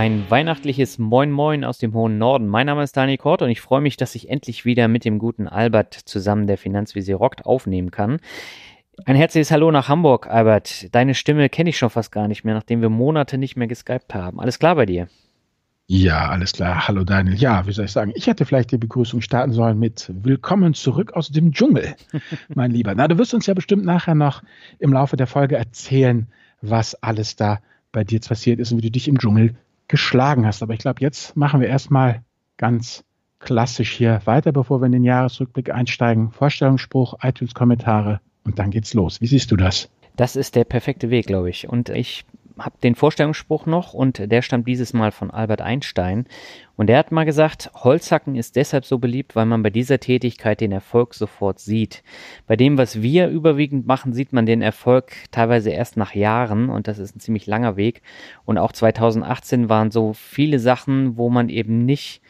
Ein weihnachtliches Moin Moin aus dem hohen Norden. Mein Name ist Daniel Kort und ich freue mich, dass ich endlich wieder mit dem guten Albert zusammen der Finanzvisier rockt aufnehmen kann. Ein herzliches Hallo nach Hamburg, Albert. Deine Stimme kenne ich schon fast gar nicht mehr, nachdem wir Monate nicht mehr geskypt haben. Alles klar bei dir? Ja, alles klar. Hallo Daniel. Ja, wie soll ich sagen? Ich hätte vielleicht die Begrüßung starten sollen mit Willkommen zurück aus dem Dschungel, mein Lieber. Na, du wirst uns ja bestimmt nachher noch im Laufe der Folge erzählen, was alles da bei dir passiert ist und wie du dich im Dschungel geschlagen hast. Aber ich glaube, jetzt machen wir erstmal ganz klassisch hier weiter, bevor wir in den Jahresrückblick einsteigen. Vorstellungsspruch, iTunes-Kommentare und dann geht's los. Wie siehst du das? Das ist der perfekte Weg, glaube ich. Und ich habe den Vorstellungsspruch noch und der stammt dieses Mal von Albert Einstein. Und der hat mal gesagt, Holzhacken ist deshalb so beliebt, weil man bei dieser Tätigkeit den Erfolg sofort sieht. Bei dem, was wir überwiegend machen, sieht man den Erfolg teilweise erst nach Jahren und das ist ein ziemlich langer Weg. Und auch 2018 waren so viele Sachen, wo man eben nicht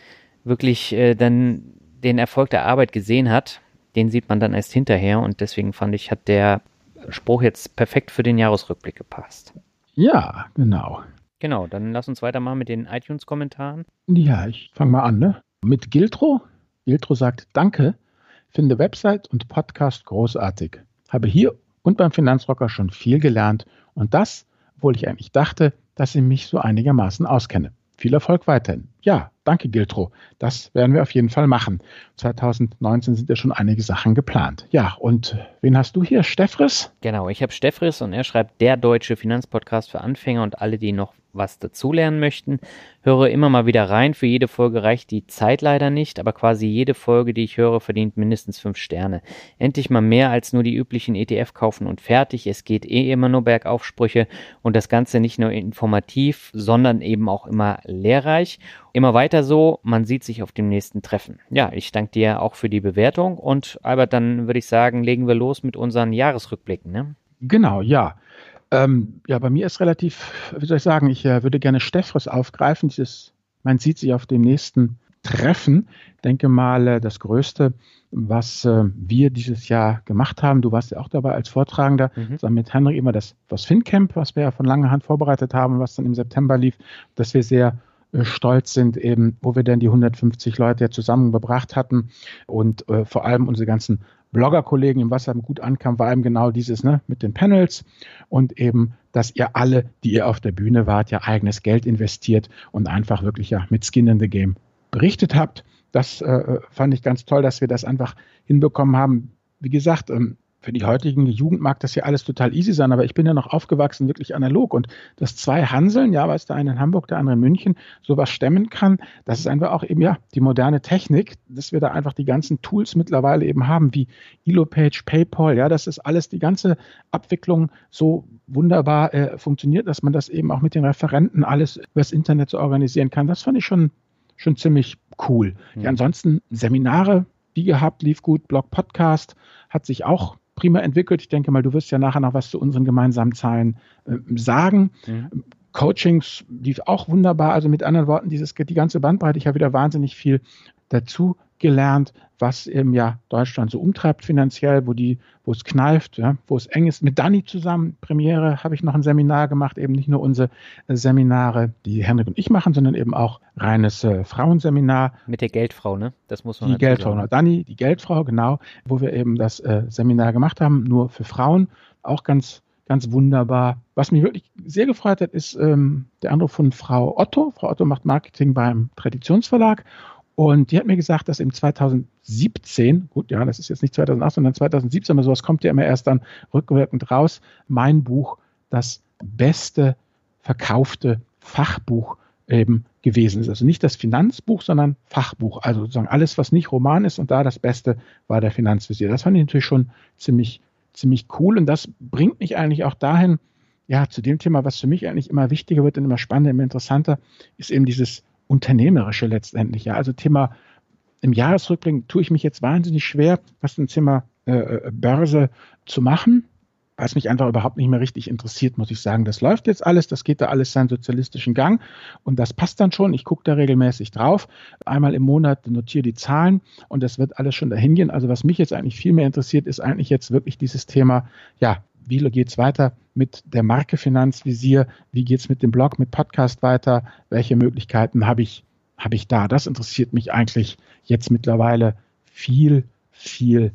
wirklich äh, dann den Erfolg der Arbeit gesehen hat. Den sieht man dann erst hinterher und deswegen fand ich, hat der Spruch jetzt perfekt für den Jahresrückblick gepasst. Ja, genau. Genau, dann lass uns weitermachen mit den iTunes-Kommentaren. Ja, ich fange mal an, ne? Mit Giltro. Giltro sagt Danke, finde Website und Podcast großartig. Habe hier und beim Finanzrocker schon viel gelernt und das, obwohl ich eigentlich dachte, dass ich mich so einigermaßen auskenne. Viel Erfolg weiterhin. Ja, danke Giltro. Das werden wir auf jeden Fall machen. 2019 sind ja schon einige Sachen geplant. Ja, und wen hast du hier? Steffris? Genau, ich habe Steffris und er schreibt der deutsche Finanzpodcast für Anfänger und alle, die noch was dazulernen möchten. Höre immer mal wieder rein. Für jede Folge reicht die Zeit leider nicht, aber quasi jede Folge, die ich höre, verdient mindestens fünf Sterne. Endlich mal mehr als nur die üblichen ETF kaufen und fertig. Es geht eh immer nur Bergaufsprüche und das Ganze nicht nur informativ, sondern eben auch immer lehrreich. Immer weiter so, man sieht sich auf dem nächsten Treffen. Ja, ich danke dir auch für die Bewertung und Albert, dann würde ich sagen, legen wir los mit unseren Jahresrückblicken. Ne? Genau, ja. Ähm, ja, bei mir ist relativ, wie soll ich sagen, ich äh, würde gerne Steffres aufgreifen. Dieses, man sieht sich auf dem nächsten Treffen. Denke mal, äh, das Größte, was äh, wir dieses Jahr gemacht haben, du warst ja auch dabei als Vortragender, mhm. zusammen mit Henrik immer das, das FinCamp, was wir ja von langer Hand vorbereitet haben, was dann im September lief, dass wir sehr äh, stolz sind, eben, wo wir dann die 150 Leute zusammengebracht hatten und äh, vor allem unsere ganzen Blogger-Kollegen im Wasser gut ankam, war eben genau dieses ne, mit den Panels und eben, dass ihr alle, die ihr auf der Bühne wart, ja eigenes Geld investiert und einfach wirklich ja mit Skin in the Game berichtet habt. Das äh, fand ich ganz toll, dass wir das einfach hinbekommen haben. Wie gesagt, ähm, für die heutigen Jugend mag das ja alles total easy sein, aber ich bin ja noch aufgewachsen, wirklich analog. Und dass zwei Hanseln, ja, weißt du, einer in Hamburg, der andere in München, sowas stemmen kann, das ist einfach auch eben, ja, die moderne Technik, dass wir da einfach die ganzen Tools mittlerweile eben haben, wie Elopage, PayPal, ja, das ist alles, die ganze Abwicklung so wunderbar äh, funktioniert, dass man das eben auch mit den Referenten alles über das Internet so organisieren kann. Das fand ich schon, schon ziemlich cool. Mhm. Ja, ansonsten Seminare, wie gehabt, lief gut, Blog Podcast hat sich auch prima entwickelt. Ich denke mal, du wirst ja nachher noch was zu unseren gemeinsamen Zahlen äh, sagen. Mhm. Coachings lief auch wunderbar. Also mit anderen Worten, dieses, die ganze Bandbreite, ich habe wieder wahnsinnig viel dazu gelernt, was eben ja Deutschland so umtreibt finanziell, wo die, wo es kneift, ja, wo es eng ist. Mit Dani zusammen, Premiere, habe ich noch ein Seminar gemacht, eben nicht nur unsere äh, Seminare, die Henrik und ich machen, sondern eben auch reines äh, Frauenseminar. Mit der Geldfrau, ne? Das muss man Die Geldfrau, sagen. Dani, die Geldfrau, genau, wo wir eben das äh, Seminar gemacht haben, nur für Frauen, auch ganz ganz wunderbar. Was mich wirklich sehr gefreut hat, ist ähm, der Anruf von Frau Otto. Frau Otto macht Marketing beim Traditionsverlag und die hat mir gesagt, dass im 2017, gut, ja, das ist jetzt nicht 2008, sondern 2017, aber sowas kommt ja immer erst dann rückwirkend raus, mein Buch das beste verkaufte Fachbuch eben gewesen ist. Also nicht das Finanzbuch, sondern Fachbuch. Also sozusagen alles, was nicht Roman ist und da das Beste war der Finanzvisier. Das fand ich natürlich schon ziemlich, ziemlich cool und das bringt mich eigentlich auch dahin, ja, zu dem Thema, was für mich eigentlich immer wichtiger wird und immer spannender, immer interessanter, ist eben dieses Unternehmerische letztendlich. Ja, also Thema im Jahresrückblick tue ich mich jetzt wahnsinnig schwer, was zum Thema äh, äh, Börse zu machen, weil es mich einfach überhaupt nicht mehr richtig interessiert, muss ich sagen. Das läuft jetzt alles, das geht da alles seinen sozialistischen Gang und das passt dann schon. Ich gucke da regelmäßig drauf. Einmal im Monat notiere die Zahlen und das wird alles schon dahin gehen. Also was mich jetzt eigentlich viel mehr interessiert, ist eigentlich jetzt wirklich dieses Thema, ja, wie geht es weiter mit der Marke Finanzvisier, wie geht es mit dem Blog, mit Podcast weiter, welche Möglichkeiten habe ich, habe ich da. Das interessiert mich eigentlich jetzt mittlerweile viel, viel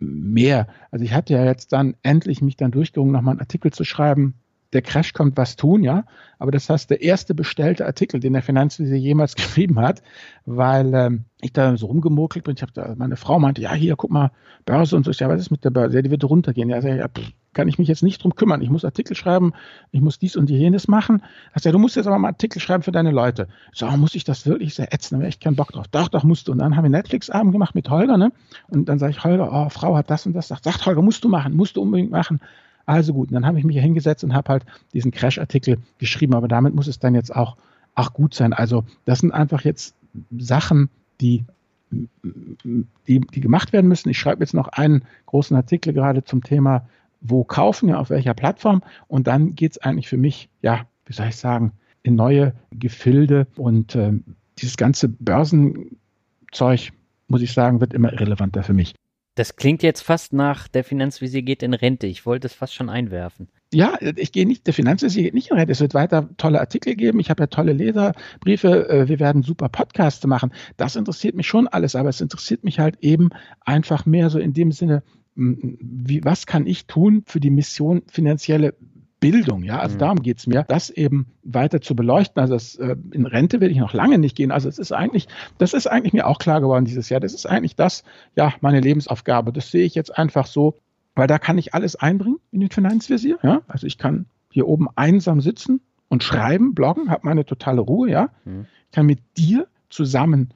mehr. Also ich hatte ja jetzt dann endlich mich dann durchgerungen, nochmal einen Artikel zu schreiben, der Crash kommt, was tun, ja. Aber das heißt, der erste bestellte Artikel, den der Finanzvisier jemals geschrieben hat, weil ähm, ich da so rumgemurkelt bin. Ich habe meine Frau meinte, ja, hier, guck mal, Börse und so. Ja, was ist mit der Börse? Ja, die wird runtergehen. Ja, ja, pff, kann ich mich jetzt nicht drum kümmern. Ich muss Artikel schreiben, ich muss dies und jenes machen. Hast ja, du musst jetzt aber mal Artikel schreiben für deine Leute. So, muss ich das wirklich sehr ätzen? Da wäre ich keinen Bock drauf. Doch, doch, musst du. Und dann haben wir Netflix-Abend gemacht mit Holger, ne? Und dann sage ich, Holger, oh, Frau hat das und das. Sagt, sagt Holger, musst du machen, musst du unbedingt machen. Also gut, und dann habe ich mich hier hingesetzt und habe halt diesen Crash-Artikel geschrieben, aber damit muss es dann jetzt auch, auch gut sein. Also das sind einfach jetzt Sachen, die, die, die gemacht werden müssen. Ich schreibe jetzt noch einen großen Artikel gerade zum Thema, wo kaufen, ja, auf welcher Plattform. Und dann geht es eigentlich für mich, ja, wie soll ich sagen, in neue Gefilde und äh, dieses ganze Börsenzeug, muss ich sagen, wird immer irrelevanter für mich. Das klingt jetzt fast nach, der Finanzvisier geht in Rente. Ich wollte es fast schon einwerfen. Ja, ich gehe nicht, der Finanzvisier geht nicht in Rente. Es wird weiter tolle Artikel geben. Ich habe ja tolle Leserbriefe. Äh, wir werden super Podcasts machen. Das interessiert mich schon alles, aber es interessiert mich halt eben einfach mehr so in dem Sinne, wie, was kann ich tun für die Mission finanzielle Bildung, ja, also mhm. darum geht's mir, das eben weiter zu beleuchten. Also das, äh, in Rente will ich noch lange nicht gehen. Also es ist eigentlich, das ist eigentlich mir auch klar geworden dieses Jahr. Das ist eigentlich das, ja, meine Lebensaufgabe. Das sehe ich jetzt einfach so, weil da kann ich alles einbringen in den Finanzvisier. Ja, also ich kann hier oben einsam sitzen und schreiben, bloggen, habe meine totale Ruhe. Ja, mhm. ich kann mit dir zusammen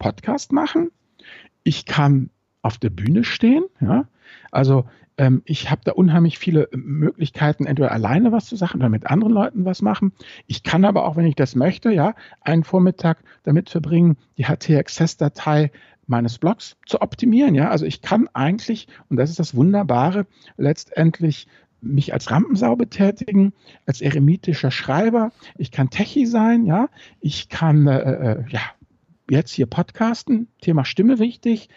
Podcast machen. Ich kann auf der Bühne stehen. Ja, also ähm, ich habe da unheimlich viele Möglichkeiten, entweder alleine was zu sagen oder mit anderen Leuten was machen. Ich kann aber auch, wenn ich das möchte, ja, einen Vormittag damit verbringen, die HT-Access-Datei meines Blogs zu optimieren. Ja, also ich kann eigentlich, und das ist das Wunderbare, letztendlich mich als Rampensau betätigen, als eremitischer Schreiber. Ich kann Techie sein, ja. Ich kann äh, äh, ja jetzt hier podcasten, Thema Stimme wichtig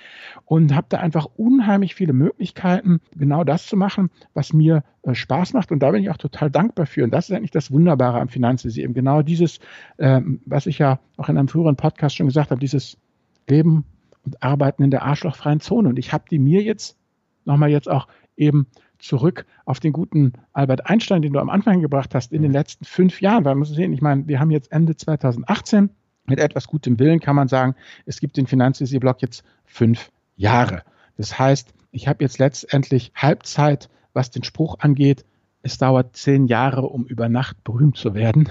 und habe da einfach unheimlich viele Möglichkeiten, genau das zu machen, was mir äh, Spaß macht. Und da bin ich auch total dankbar für. Und das ist eigentlich das Wunderbare am Finanzwesen. Eben genau dieses, ähm, was ich ja auch in einem früheren Podcast schon gesagt habe, dieses Leben und Arbeiten in der arschlochfreien Zone. Und ich habe die mir jetzt nochmal jetzt auch eben zurück auf den guten Albert Einstein, den du am Anfang gebracht hast, in den letzten fünf Jahren. Weil man muss sehen, ich meine, wir haben jetzt Ende 2018 mit etwas gutem Willen kann man sagen, es gibt den Finanzvisier-Block jetzt fünf Jahre. Das heißt, ich habe jetzt letztendlich Halbzeit, was den Spruch angeht, es dauert zehn Jahre, um über Nacht berühmt zu werden.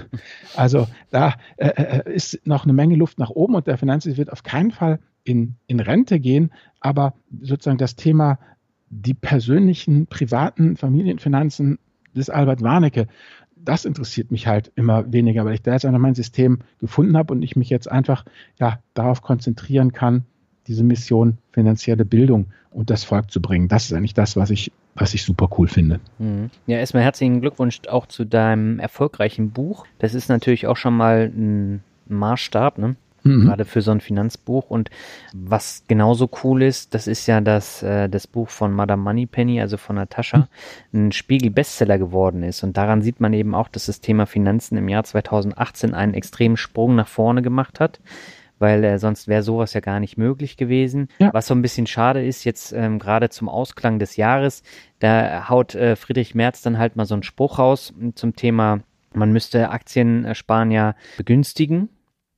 Also da äh, äh ist noch eine Menge Luft nach oben und der Finanzvisier wird auf keinen Fall in, in Rente gehen. Aber sozusagen das Thema die persönlichen, privaten Familienfinanzen des Albert Warnecke, das interessiert mich halt immer weniger, weil ich da jetzt einfach mein System gefunden habe und ich mich jetzt einfach ja, darauf konzentrieren kann, diese Mission finanzielle Bildung und das Volk zu bringen. Das ist eigentlich das, was ich, was ich super cool finde. Mhm. Ja, erstmal herzlichen Glückwunsch auch zu deinem erfolgreichen Buch. Das ist natürlich auch schon mal ein Maßstab, ne? Mhm. Gerade für so ein Finanzbuch. Und was genauso cool ist, das ist ja, dass äh, das Buch von Madame Moneypenny, also von Natascha, mhm. ein Spiegel-Bestseller geworden ist. Und daran sieht man eben auch, dass das Thema Finanzen im Jahr 2018 einen extremen Sprung nach vorne gemacht hat weil äh, sonst wäre sowas ja gar nicht möglich gewesen. Ja. Was so ein bisschen schade ist, jetzt ähm, gerade zum Ausklang des Jahres, da haut äh, Friedrich Merz dann halt mal so einen Spruch raus zum Thema, man müsste Aktien sparen ja begünstigen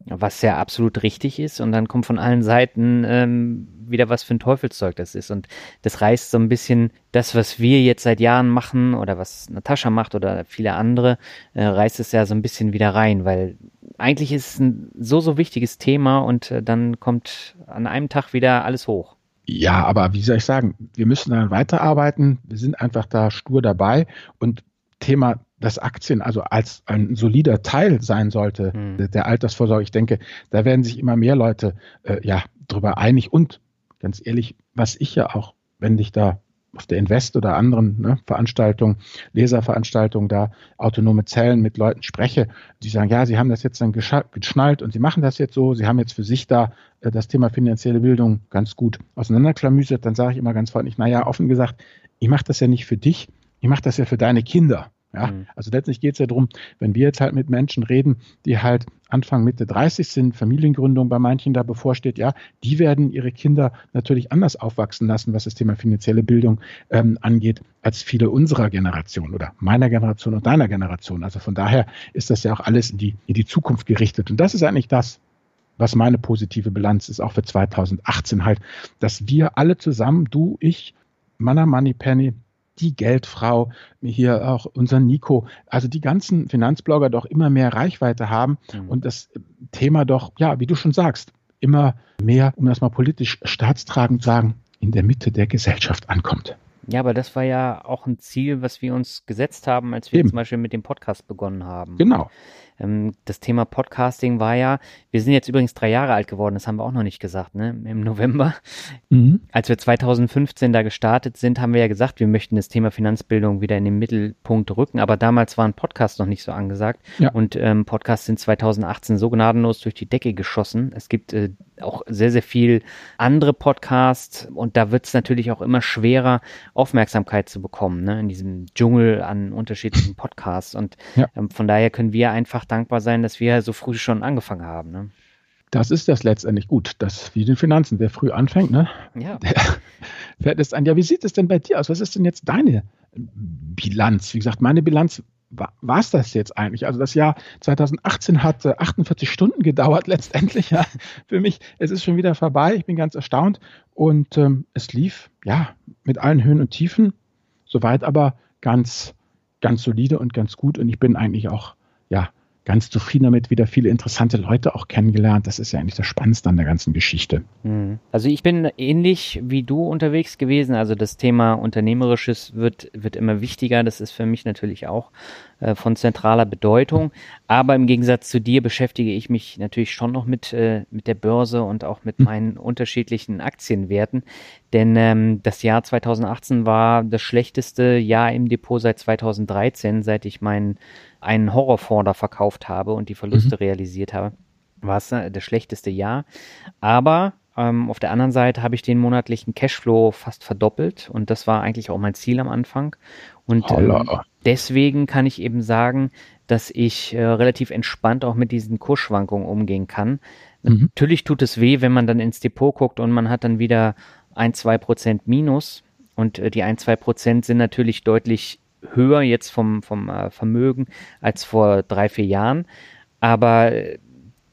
was ja absolut richtig ist. Und dann kommt von allen Seiten ähm, wieder was für ein Teufelszeug das ist. Und das reißt so ein bisschen das, was wir jetzt seit Jahren machen oder was Natascha macht oder viele andere, äh, reißt es ja so ein bisschen wieder rein, weil eigentlich ist es ein so, so wichtiges Thema und äh, dann kommt an einem Tag wieder alles hoch. Ja, aber wie soll ich sagen, wir müssen dann weiterarbeiten. Wir sind einfach da stur dabei und Thema dass Aktien also als ein solider Teil sein sollte hm. der Altersvorsorge. Ich denke, da werden sich immer mehr Leute äh, ja darüber einig. Und ganz ehrlich, was ich ja auch, wenn ich da auf der Invest oder anderen ne, Veranstaltungen, Leserveranstaltungen da autonome Zellen mit Leuten spreche, die sagen, ja, sie haben das jetzt dann geschnallt und sie machen das jetzt so, sie haben jetzt für sich da äh, das Thema finanzielle Bildung ganz gut auseinanderklamüsert, dann sage ich immer ganz freundlich, naja, offen gesagt, ich mache das ja nicht für dich, ich mache das ja für deine Kinder. Ja, mhm. also letztlich geht es ja darum, wenn wir jetzt halt mit Menschen reden, die halt Anfang, Mitte 30 sind, Familiengründung bei manchen da bevorsteht, ja, die werden ihre Kinder natürlich anders aufwachsen lassen, was das Thema finanzielle Bildung ähm, angeht, als viele unserer Generation oder meiner Generation und deiner Generation. Also von daher ist das ja auch alles in die, in die Zukunft gerichtet. Und das ist eigentlich das, was meine positive Bilanz ist, auch für 2018 halt, dass wir alle zusammen, du, ich, Manna Money Penny, die Geldfrau, hier auch unser Nico, also die ganzen Finanzblogger doch immer mehr Reichweite haben mhm. und das Thema doch, ja, wie du schon sagst, immer mehr, um das mal politisch staatstragend sagen, in der Mitte der Gesellschaft ankommt. Ja, aber das war ja auch ein Ziel, was wir uns gesetzt haben, als wir Eben. zum Beispiel mit dem Podcast begonnen haben. Genau. Ähm, das Thema Podcasting war ja, wir sind jetzt übrigens drei Jahre alt geworden, das haben wir auch noch nicht gesagt, ne? Im November. Mhm. Als wir 2015 da gestartet sind, haben wir ja gesagt, wir möchten das Thema Finanzbildung wieder in den Mittelpunkt rücken, aber damals waren Podcasts noch nicht so angesagt. Ja. Und ähm, Podcasts sind 2018 so gnadenlos durch die Decke geschossen. Es gibt äh, auch sehr, sehr viel andere Podcasts und da wird es natürlich auch immer schwerer, Aufmerksamkeit zu bekommen, ne? in diesem Dschungel an unterschiedlichen Podcasts. Und ja. ähm, von daher können wir einfach dankbar sein, dass wir so früh schon angefangen haben. Ne? Das ist das letztendlich gut. Das wie den Finanzen. Wer früh anfängt, ne? Ja. Der fährt es an. Ja, wie sieht es denn bei dir aus? Was ist denn jetzt deine Bilanz? Wie gesagt, meine Bilanz war es das jetzt eigentlich? Also das Jahr 2018 hat 48 Stunden gedauert letztendlich. Ja, für mich, es ist schon wieder vorbei. Ich bin ganz erstaunt und ähm, es lief ja mit allen Höhen und Tiefen, soweit aber ganz, ganz solide und ganz gut. Und ich bin eigentlich auch ja ganz zufrieden damit, wieder viele interessante Leute auch kennengelernt. Das ist ja eigentlich das Spannendste an der ganzen Geschichte. Hm. Also ich bin ähnlich wie du unterwegs gewesen. Also das Thema Unternehmerisches wird, wird immer wichtiger. Das ist für mich natürlich auch äh, von zentraler Bedeutung. Aber im Gegensatz zu dir beschäftige ich mich natürlich schon noch mit, äh, mit der Börse und auch mit hm. meinen unterschiedlichen Aktienwerten. Denn ähm, das Jahr 2018 war das schlechteste Jahr im Depot seit 2013, seit ich meinen einen Horrorfonds da verkauft habe und die Verluste mhm. realisiert habe, war es äh, das schlechteste Jahr. Aber ähm, auf der anderen Seite habe ich den monatlichen Cashflow fast verdoppelt und das war eigentlich auch mein Ziel am Anfang. Und ähm, deswegen kann ich eben sagen, dass ich äh, relativ entspannt auch mit diesen Kursschwankungen umgehen kann. Mhm. Natürlich tut es weh, wenn man dann ins Depot guckt und man hat dann wieder ein, zwei Prozent Minus. Und äh, die ein, zwei Prozent sind natürlich deutlich höher jetzt vom, vom äh, Vermögen als vor drei, vier Jahren. Aber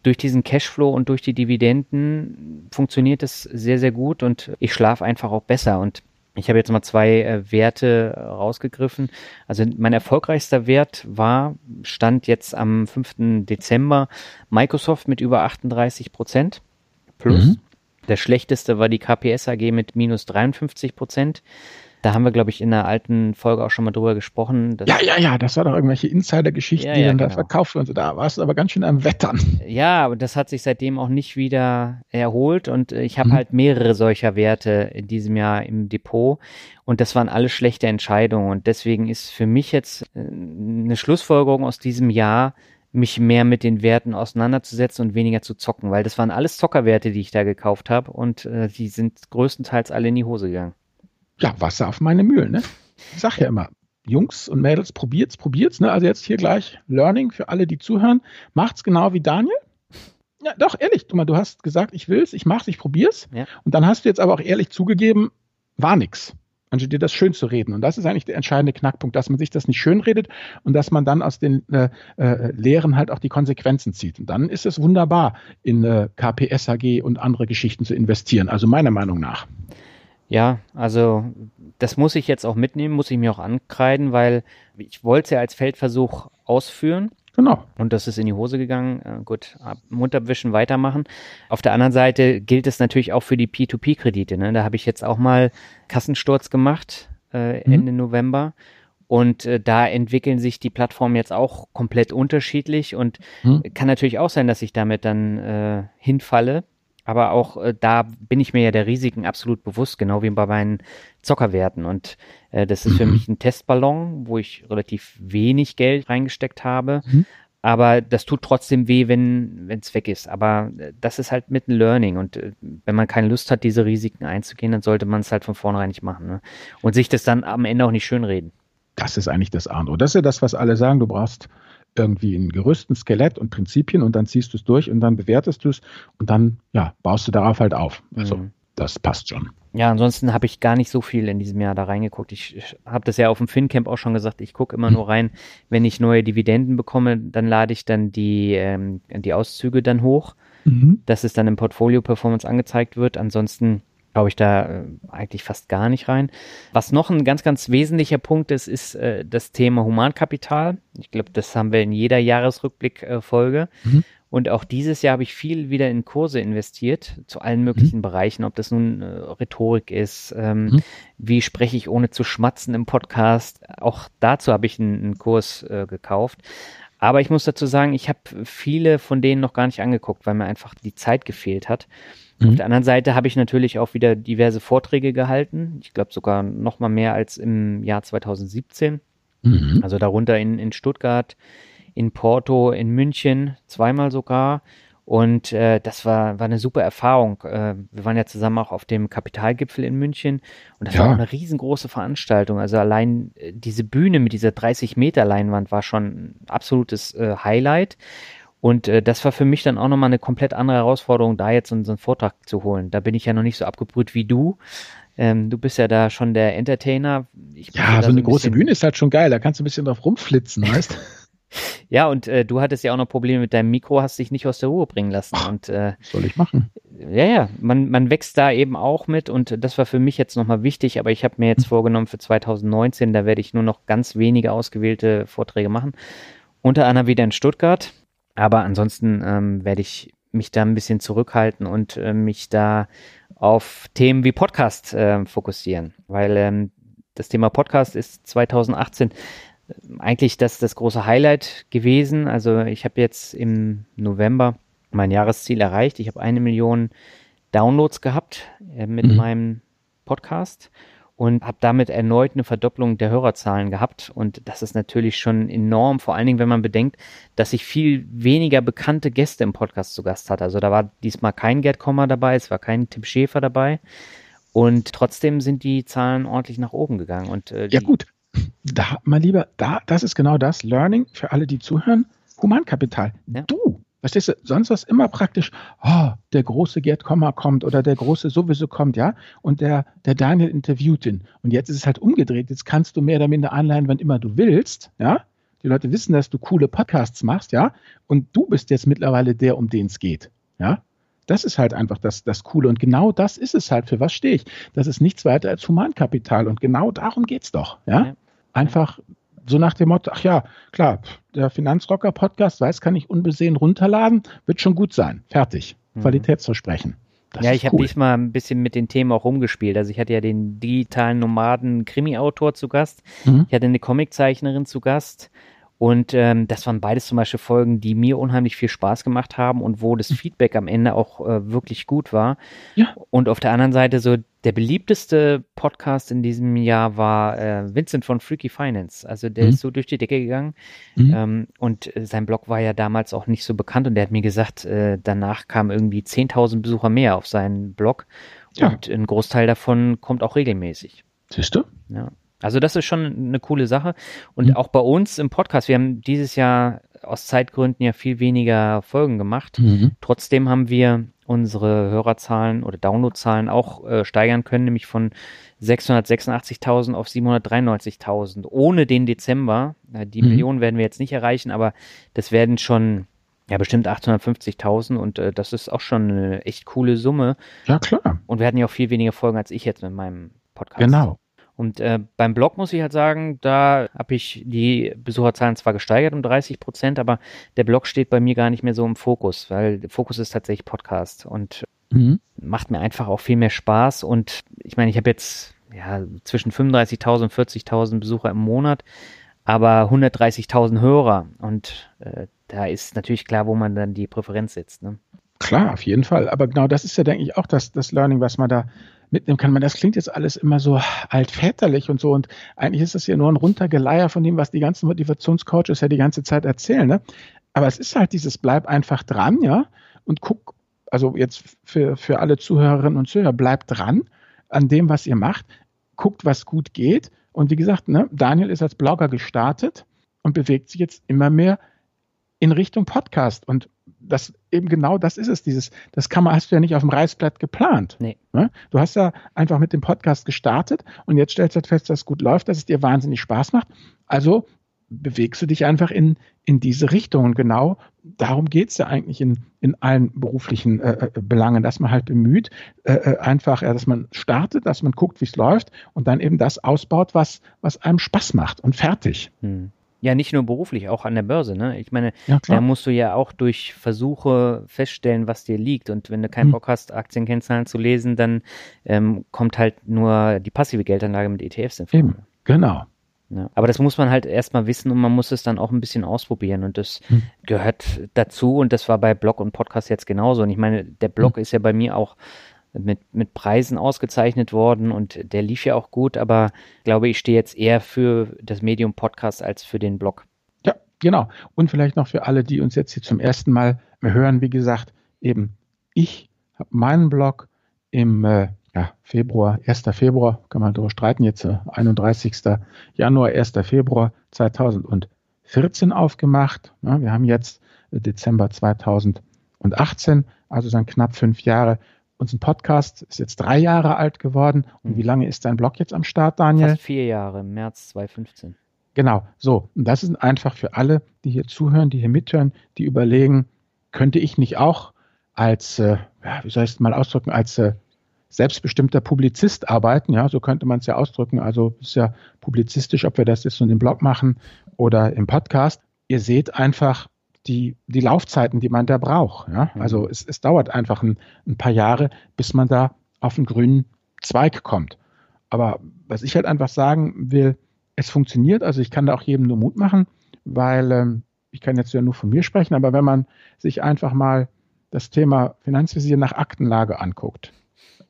durch diesen Cashflow und durch die Dividenden funktioniert es sehr, sehr gut und ich schlafe einfach auch besser. Und ich habe jetzt mal zwei äh, Werte äh, rausgegriffen. Also mein erfolgreichster Wert war, stand jetzt am 5. Dezember, Microsoft mit über 38 Prozent plus. Mhm. Der schlechteste war die KPS AG mit minus 53 Prozent. Da haben wir, glaube ich, in einer alten Folge auch schon mal drüber gesprochen. ja, ja, ja, das war doch irgendwelche Insider-Geschichten, ja, die ja, dann genau. da verkauft wurden. Da warst du aber ganz schön am Wettern. Ja, aber das hat sich seitdem auch nicht wieder erholt und äh, ich habe mhm. halt mehrere solcher Werte in diesem Jahr im Depot und das waren alle schlechte Entscheidungen und deswegen ist für mich jetzt äh, eine Schlussfolgerung aus diesem Jahr, mich mehr mit den Werten auseinanderzusetzen und weniger zu zocken, weil das waren alles Zockerwerte, die ich da gekauft habe und äh, die sind größtenteils alle in die Hose gegangen ja, Wasser auf meine Mühlen. Ne? Ich sag ja immer, Jungs und Mädels, probiert's, probiert's. Ne? Also jetzt hier gleich Learning für alle, die zuhören. Macht's genau wie Daniel. Ja, doch, ehrlich, du, mal, du hast gesagt, ich will's, ich mach's, ich probier's. Ja. Und dann hast du jetzt aber auch ehrlich zugegeben, war nix. Anstatt dir das schön zu reden. Und das ist eigentlich der entscheidende Knackpunkt, dass man sich das nicht schön redet und dass man dann aus den äh, äh, Lehren halt auch die Konsequenzen zieht. Und dann ist es wunderbar, in äh, KPSAG und andere Geschichten zu investieren. Also meiner Meinung nach. Ja, also das muss ich jetzt auch mitnehmen, muss ich mir auch ankreiden, weil ich wollte es ja als Feldversuch ausführen. Genau. Und das ist in die Hose gegangen. Äh, gut, Mund abwischen, weitermachen. Auf der anderen Seite gilt es natürlich auch für die P2P-Kredite. Ne? Da habe ich jetzt auch mal Kassensturz gemacht äh, mhm. Ende November. Und äh, da entwickeln sich die Plattformen jetzt auch komplett unterschiedlich und mhm. kann natürlich auch sein, dass ich damit dann äh, hinfalle aber auch äh, da bin ich mir ja der Risiken absolut bewusst, genau wie bei meinen Zockerwerten. Und äh, das ist für mhm. mich ein Testballon, wo ich relativ wenig Geld reingesteckt habe. Mhm. Aber das tut trotzdem weh, wenn es weg ist. Aber äh, das ist halt mit ein Learning. Und äh, wenn man keine Lust hat, diese Risiken einzugehen, dann sollte man es halt von vornherein nicht machen. Ne? Und sich das dann am Ende auch nicht schönreden. Das ist eigentlich das A und O. Das ist ja das, was alle sagen. Du brauchst irgendwie ein Gerüst, ein Skelett und Prinzipien und dann ziehst du es durch und dann bewertest du es und dann ja, baust du darauf halt auf. Also mhm. das passt schon. Ja, ansonsten habe ich gar nicht so viel in diesem Jahr da reingeguckt. Ich, habe das ja auf dem FinCamp auch schon gesagt. Ich gucke immer mhm. nur rein, wenn ich neue Dividenden bekomme, dann lade ich dann die, ähm, die Auszüge dann hoch, mhm. dass es dann im Portfolio Performance angezeigt wird. Ansonsten glaube ich da äh, eigentlich fast gar nicht rein. Was noch ein ganz, ganz wesentlicher Punkt ist, ist äh, das Thema Humankapital. Ich glaube, das haben wir in jeder Jahresrückblick-Folge. Äh, mhm. Und auch dieses Jahr habe ich viel wieder in Kurse investiert, zu allen möglichen mhm. Bereichen, ob das nun äh, Rhetorik ist, ähm, mhm. wie spreche ich ohne zu schmatzen im Podcast. Auch dazu habe ich einen, einen Kurs äh, gekauft. Aber ich muss dazu sagen, ich habe viele von denen noch gar nicht angeguckt, weil mir einfach die Zeit gefehlt hat. Mhm. Auf der anderen Seite habe ich natürlich auch wieder diverse Vorträge gehalten. Ich glaube sogar noch mal mehr als im Jahr 2017. Mhm. Also darunter in, in Stuttgart, in Porto, in München, zweimal sogar. Und äh, das war, war eine super Erfahrung. Äh, wir waren ja zusammen auch auf dem Kapitalgipfel in München und das ja. war auch eine riesengroße Veranstaltung. Also allein äh, diese Bühne mit dieser 30 Meter Leinwand war schon ein absolutes äh, Highlight. Und äh, das war für mich dann auch nochmal eine komplett andere Herausforderung, da jetzt so, so einen Vortrag zu holen. Da bin ich ja noch nicht so abgebrüht wie du. Ähm, du bist ja da schon der Entertainer. ja, so eine große Bühne ist halt schon geil. Da kannst du ein bisschen drauf rumflitzen, weißt Ja, und äh, du hattest ja auch noch Probleme mit deinem Mikro, hast dich nicht aus der Ruhe bringen lassen. Ach, und, äh, soll ich machen? Ja, ja, man, man wächst da eben auch mit und das war für mich jetzt nochmal wichtig, aber ich habe mir jetzt hm. vorgenommen für 2019, da werde ich nur noch ganz wenige ausgewählte Vorträge machen. Unter anderem wieder in Stuttgart, aber ansonsten ähm, werde ich mich da ein bisschen zurückhalten und äh, mich da auf Themen wie Podcast äh, fokussieren, weil ähm, das Thema Podcast ist 2018 äh, eigentlich das, das große Highlight gewesen. Also ich habe jetzt im November mein Jahresziel erreicht. Ich habe eine Million Downloads gehabt äh, mit mhm. meinem Podcast und habe damit erneut eine Verdopplung der Hörerzahlen gehabt. Und das ist natürlich schon enorm, vor allen Dingen, wenn man bedenkt, dass ich viel weniger bekannte Gäste im Podcast zu Gast hatte. Also da war diesmal kein Gerd Kommer dabei, es war kein Tim Schäfer dabei. Und trotzdem sind die Zahlen ordentlich nach oben gegangen. Und, äh, ja gut, da, mein Lieber, da, das ist genau das Learning für alle, die zuhören. Humankapital. Ja. Du Verstehst du, sonst was immer praktisch, oh, der große Gerd Kommer kommt oder der große sowieso kommt, ja, und der, der Daniel interviewt ihn. Und jetzt ist es halt umgedreht, jetzt kannst du mehr oder minder anleihen, wann immer du willst, ja. Die Leute wissen, dass du coole Podcasts machst, ja, und du bist jetzt mittlerweile der, um den es geht, ja. Das ist halt einfach das, das Coole. Und genau das ist es halt. Für was stehe ich? Das ist nichts weiter als Humankapital. Und genau darum geht es doch. Ja? Einfach so nach dem Motto, ach ja, klar, der Finanzrocker-Podcast, weiß, kann ich unbesehen runterladen, wird schon gut sein. Fertig. Mhm. Qualitätsversprechen. Das ja, ich habe cool. diesmal ein bisschen mit den Themen auch rumgespielt. Also ich hatte ja den digitalen Nomaden Krimi-Autor zu Gast. Mhm. Ich hatte eine Comiczeichnerin zu Gast. Und ähm, das waren beides zum Beispiel Folgen, die mir unheimlich viel Spaß gemacht haben und wo das mhm. Feedback am Ende auch äh, wirklich gut war. Ja. Und auf der anderen Seite so der beliebteste Podcast in diesem Jahr war äh, Vincent von Freaky Finance. Also der mhm. ist so durch die Decke gegangen. Mhm. Ähm, und äh, sein Blog war ja damals auch nicht so bekannt und der hat mir gesagt, äh, danach kamen irgendwie 10.000 Besucher mehr auf seinen Blog. Ja. Und ein Großteil davon kommt auch regelmäßig. Siehst du? Ja. Also das ist schon eine coole Sache. Und mhm. auch bei uns im Podcast, wir haben dieses Jahr aus Zeitgründen ja viel weniger Folgen gemacht. Mhm. Trotzdem haben wir unsere Hörerzahlen oder Downloadzahlen auch äh, steigern können, nämlich von 686.000 auf 793.000 ohne den Dezember. Äh, die mhm. Millionen werden wir jetzt nicht erreichen, aber das werden schon ja bestimmt 850.000 und äh, das ist auch schon eine echt coole Summe. Ja, klar. Und wir hatten ja auch viel weniger Folgen als ich jetzt mit meinem Podcast. Genau. Und äh, beim Blog muss ich halt sagen, da habe ich die Besucherzahlen zwar gesteigert um 30 Prozent, aber der Blog steht bei mir gar nicht mehr so im Fokus, weil der Fokus ist tatsächlich Podcast und mhm. macht mir einfach auch viel mehr Spaß. Und ich meine, ich habe jetzt ja zwischen 35.000 und 40.000 Besucher im Monat, aber 130.000 Hörer. Und äh, da ist natürlich klar, wo man dann die Präferenz setzt. Ne? Klar, auf jeden Fall. Aber genau das ist ja, denke ich, auch das, das Learning, was man da mitnehmen kann. Man, das klingt jetzt alles immer so altväterlich und so. Und eigentlich ist das ja nur ein Runtergeleier von dem, was die ganzen Motivationscoaches ja die ganze Zeit erzählen. Ne? Aber es ist halt dieses Bleib einfach dran, ja, und guck, also jetzt für, für alle Zuhörerinnen und Zuhörer, bleibt dran an dem, was ihr macht guckt, was gut geht. Und wie gesagt, ne, Daniel ist als Blogger gestartet und bewegt sich jetzt immer mehr in Richtung Podcast. Und das eben genau das ist es, dieses, das kann man, hast du ja nicht auf dem Reißblatt geplant. Nee. Ne? Du hast ja einfach mit dem Podcast gestartet und jetzt stellst du halt fest, dass es gut läuft, dass es dir wahnsinnig Spaß macht. Also bewegst du dich einfach in, in diese Richtung. Und genau darum geht es ja eigentlich in, in allen beruflichen äh, äh, Belangen, dass man halt bemüht, äh, äh einfach, ja, dass man startet, dass man guckt, wie es läuft und dann eben das ausbaut, was, was einem Spaß macht und fertig. Hm. Ja, nicht nur beruflich, auch an der Börse. Ne? Ich meine, ja, da musst du ja auch durch Versuche feststellen, was dir liegt. Und wenn du keinen hm. Bock hast, Aktienkennzahlen zu lesen, dann ähm, kommt halt nur die passive Geldanlage mit ETFs in Frage. Eben, genau. Ja, aber das muss man halt erstmal wissen und man muss es dann auch ein bisschen ausprobieren und das hm. gehört dazu und das war bei Blog und Podcast jetzt genauso. Und ich meine, der Blog hm. ist ja bei mir auch mit, mit Preisen ausgezeichnet worden und der lief ja auch gut, aber glaube, ich stehe jetzt eher für das Medium Podcast als für den Blog. Ja, genau. Und vielleicht noch für alle, die uns jetzt hier zum ersten Mal hören, wie gesagt, eben ich habe meinen Blog im äh, ja, Februar, 1. Februar, kann man darüber streiten, jetzt äh, 31. Januar, 1. Februar 2014 aufgemacht. Ja, wir haben jetzt äh, Dezember 2018, also dann knapp fünf Jahre. Unser Podcast ist jetzt drei Jahre alt geworden. Und wie lange ist dein Blog jetzt am Start, Daniel? Fast vier Jahre, im März 2015. Genau, so. Und das ist einfach für alle, die hier zuhören, die hier mithören, die überlegen, könnte ich nicht auch als, äh, wie soll ich es mal ausdrücken, als äh, selbstbestimmter Publizist arbeiten, ja, so könnte man es ja ausdrücken. Also ist ja publizistisch, ob wir das jetzt nun im Blog machen oder im Podcast. Ihr seht einfach, die, die Laufzeiten, die man da braucht. Ja? Mhm. Also es, es dauert einfach ein, ein paar Jahre, bis man da auf einen grünen Zweig kommt. Aber was ich halt einfach sagen will, es funktioniert. Also ich kann da auch jedem nur Mut machen, weil ähm, ich kann jetzt ja nur von mir sprechen, aber wenn man sich einfach mal das Thema Finanzvisier nach Aktenlage anguckt.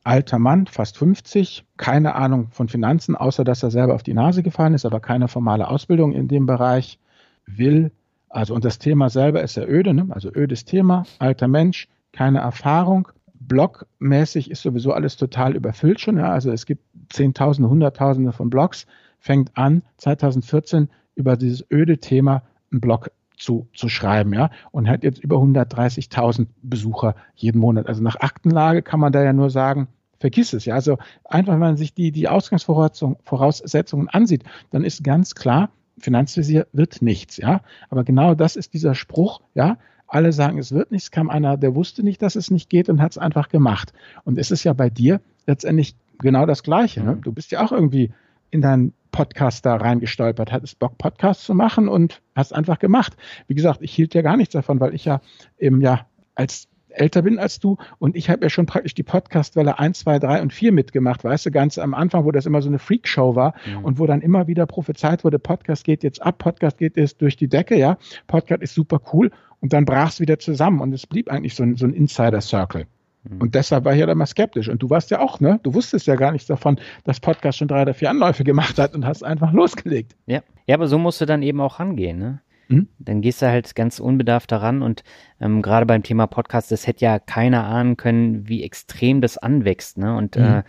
Alter Mann, fast 50, keine Ahnung von Finanzen, außer dass er selber auf die Nase gefahren ist, aber keine formale Ausbildung in dem Bereich, will also und das Thema selber ist ja öde, ne? also ödes Thema, alter Mensch, keine Erfahrung. Blogmäßig ist sowieso alles total überfüllt schon. Ja? Also es gibt Zehntausende, Hunderttausende von Blogs. Fängt an, 2014 über dieses öde Thema einen Blog zu, zu schreiben, ja, und hat jetzt über 130.000 Besucher jeden Monat. Also nach Aktenlage kann man da ja nur sagen, vergiss es, ja. Also einfach, wenn man sich die, die Ausgangsvoraussetzungen ansieht, dann ist ganz klar, Finanzvisier wird nichts, ja. Aber genau das ist dieser Spruch, ja. Alle sagen, es wird nichts, kam einer, der wusste nicht, dass es nicht geht und hat es einfach gemacht. Und es ist ja bei dir letztendlich genau das Gleiche. Ne? Mhm. Du bist ja auch irgendwie in deinen Podcast da reingestolpert, hattest Bock, Podcast zu machen und hast einfach gemacht. Wie gesagt, ich hielt ja gar nichts davon, weil ich ja eben ja als älter bin als du und ich habe ja schon praktisch die Podcastwelle 1, 2, 3 und 4 mitgemacht, weißt du, ganz am Anfang, wo das immer so eine Freakshow war mhm. und wo dann immer wieder prophezeit wurde, Podcast geht jetzt ab, Podcast geht jetzt durch die Decke, ja, Podcast ist super cool und dann brach es wieder zusammen und es blieb eigentlich so ein, so ein Insider-Circle. Mhm. Und deshalb war ich ja da mal skeptisch. Und du warst ja auch, ne? Du wusstest ja gar nichts davon, dass Podcast schon drei oder vier Anläufe gemacht hat und hast einfach losgelegt. Ja, ja aber so musst du dann eben auch rangehen, ne? Mhm. Dann gehst du halt ganz unbedarft daran und ähm, gerade beim Thema Podcast, das hätte ja keiner ahnen können, wie extrem das anwächst. Ne? Und mhm. äh,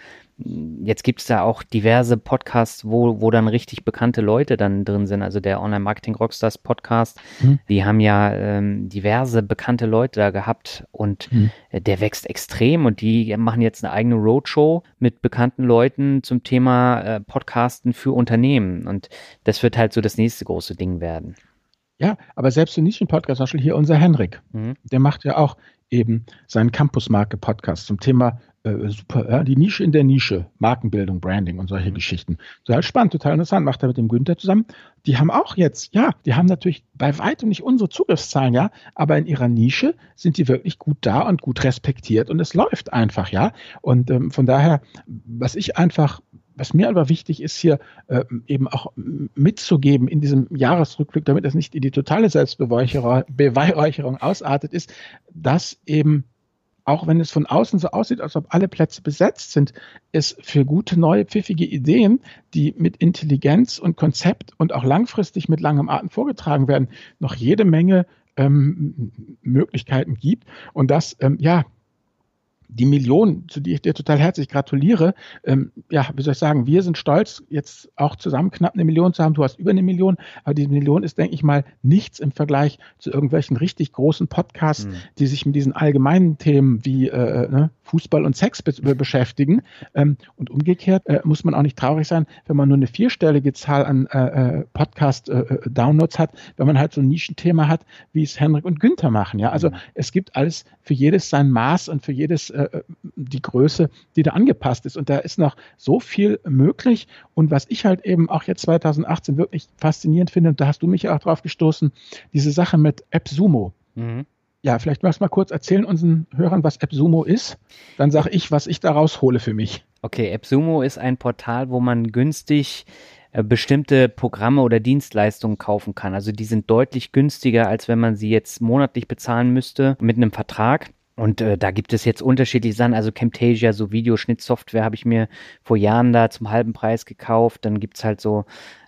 jetzt gibt es da auch diverse Podcasts, wo, wo dann richtig bekannte Leute dann drin sind. Also der Online Marketing Rockstars Podcast, mhm. die haben ja ähm, diverse bekannte Leute da gehabt und mhm. der wächst extrem und die machen jetzt eine eigene Roadshow mit bekannten Leuten zum Thema äh, Podcasten für Unternehmen. Und das wird halt so das nächste große Ding werden. Ja, aber selbst im Nischen-Podcast, zum Beispiel hier unser Henrik, mhm. der macht ja auch eben seinen Campus-Marke-Podcast zum Thema äh, super, ja, die Nische in der Nische, Markenbildung, Branding und solche mhm. Geschichten. Total spannend, total interessant, macht er mit dem Günther zusammen. Die haben auch jetzt, ja, die haben natürlich bei weitem nicht unsere Zugriffszahlen, ja, aber in ihrer Nische sind die wirklich gut da und gut respektiert und es läuft einfach, ja. Und ähm, von daher, was ich einfach was mir aber wichtig ist, hier äh, eben auch mitzugeben in diesem Jahresrückblick, damit es nicht in die totale Selbstbeweihräucherung ausartet, ist, dass eben auch wenn es von außen so aussieht, als ob alle Plätze besetzt sind, es für gute, neue, pfiffige Ideen, die mit Intelligenz und Konzept und auch langfristig mit langem Atem vorgetragen werden, noch jede Menge ähm, Möglichkeiten gibt. Und das, ähm, ja, die Million, zu der ich dir total herzlich gratuliere, ähm, ja, wie soll ich sagen, wir sind stolz, jetzt auch zusammen knapp eine Million zu haben. Du hast über eine Million, aber diese Million ist, denke ich mal, nichts im Vergleich zu irgendwelchen richtig großen Podcasts, mhm. die sich mit diesen allgemeinen Themen wie äh, ne, Fußball und Sex be beschäftigen. Ähm, und umgekehrt äh, muss man auch nicht traurig sein, wenn man nur eine vierstellige Zahl an äh, äh Podcast-Downloads äh, hat, wenn man halt so ein Nischenthema hat, wie es Henrik und Günther machen. Ja, also mhm. es gibt alles für jedes sein Maß und für jedes äh, die Größe, die da angepasst ist. Und da ist noch so viel möglich. Und was ich halt eben auch jetzt 2018 wirklich faszinierend finde, und da hast du mich ja auch drauf gestoßen, diese Sache mit AppSumo. Mhm. Ja, vielleicht magst du mal kurz erzählen unseren Hörern, was AppSumo ist. Dann sage ich, was ich daraus hole für mich. Okay, AppSumo ist ein Portal, wo man günstig äh, bestimmte Programme oder Dienstleistungen kaufen kann. Also die sind deutlich günstiger, als wenn man sie jetzt monatlich bezahlen müsste mit einem Vertrag. Und äh, da gibt es jetzt unterschiedliche Sachen. Also Camtasia, so Videoschnittsoftware, habe ich mir vor Jahren da zum halben Preis gekauft. Dann gibt's halt so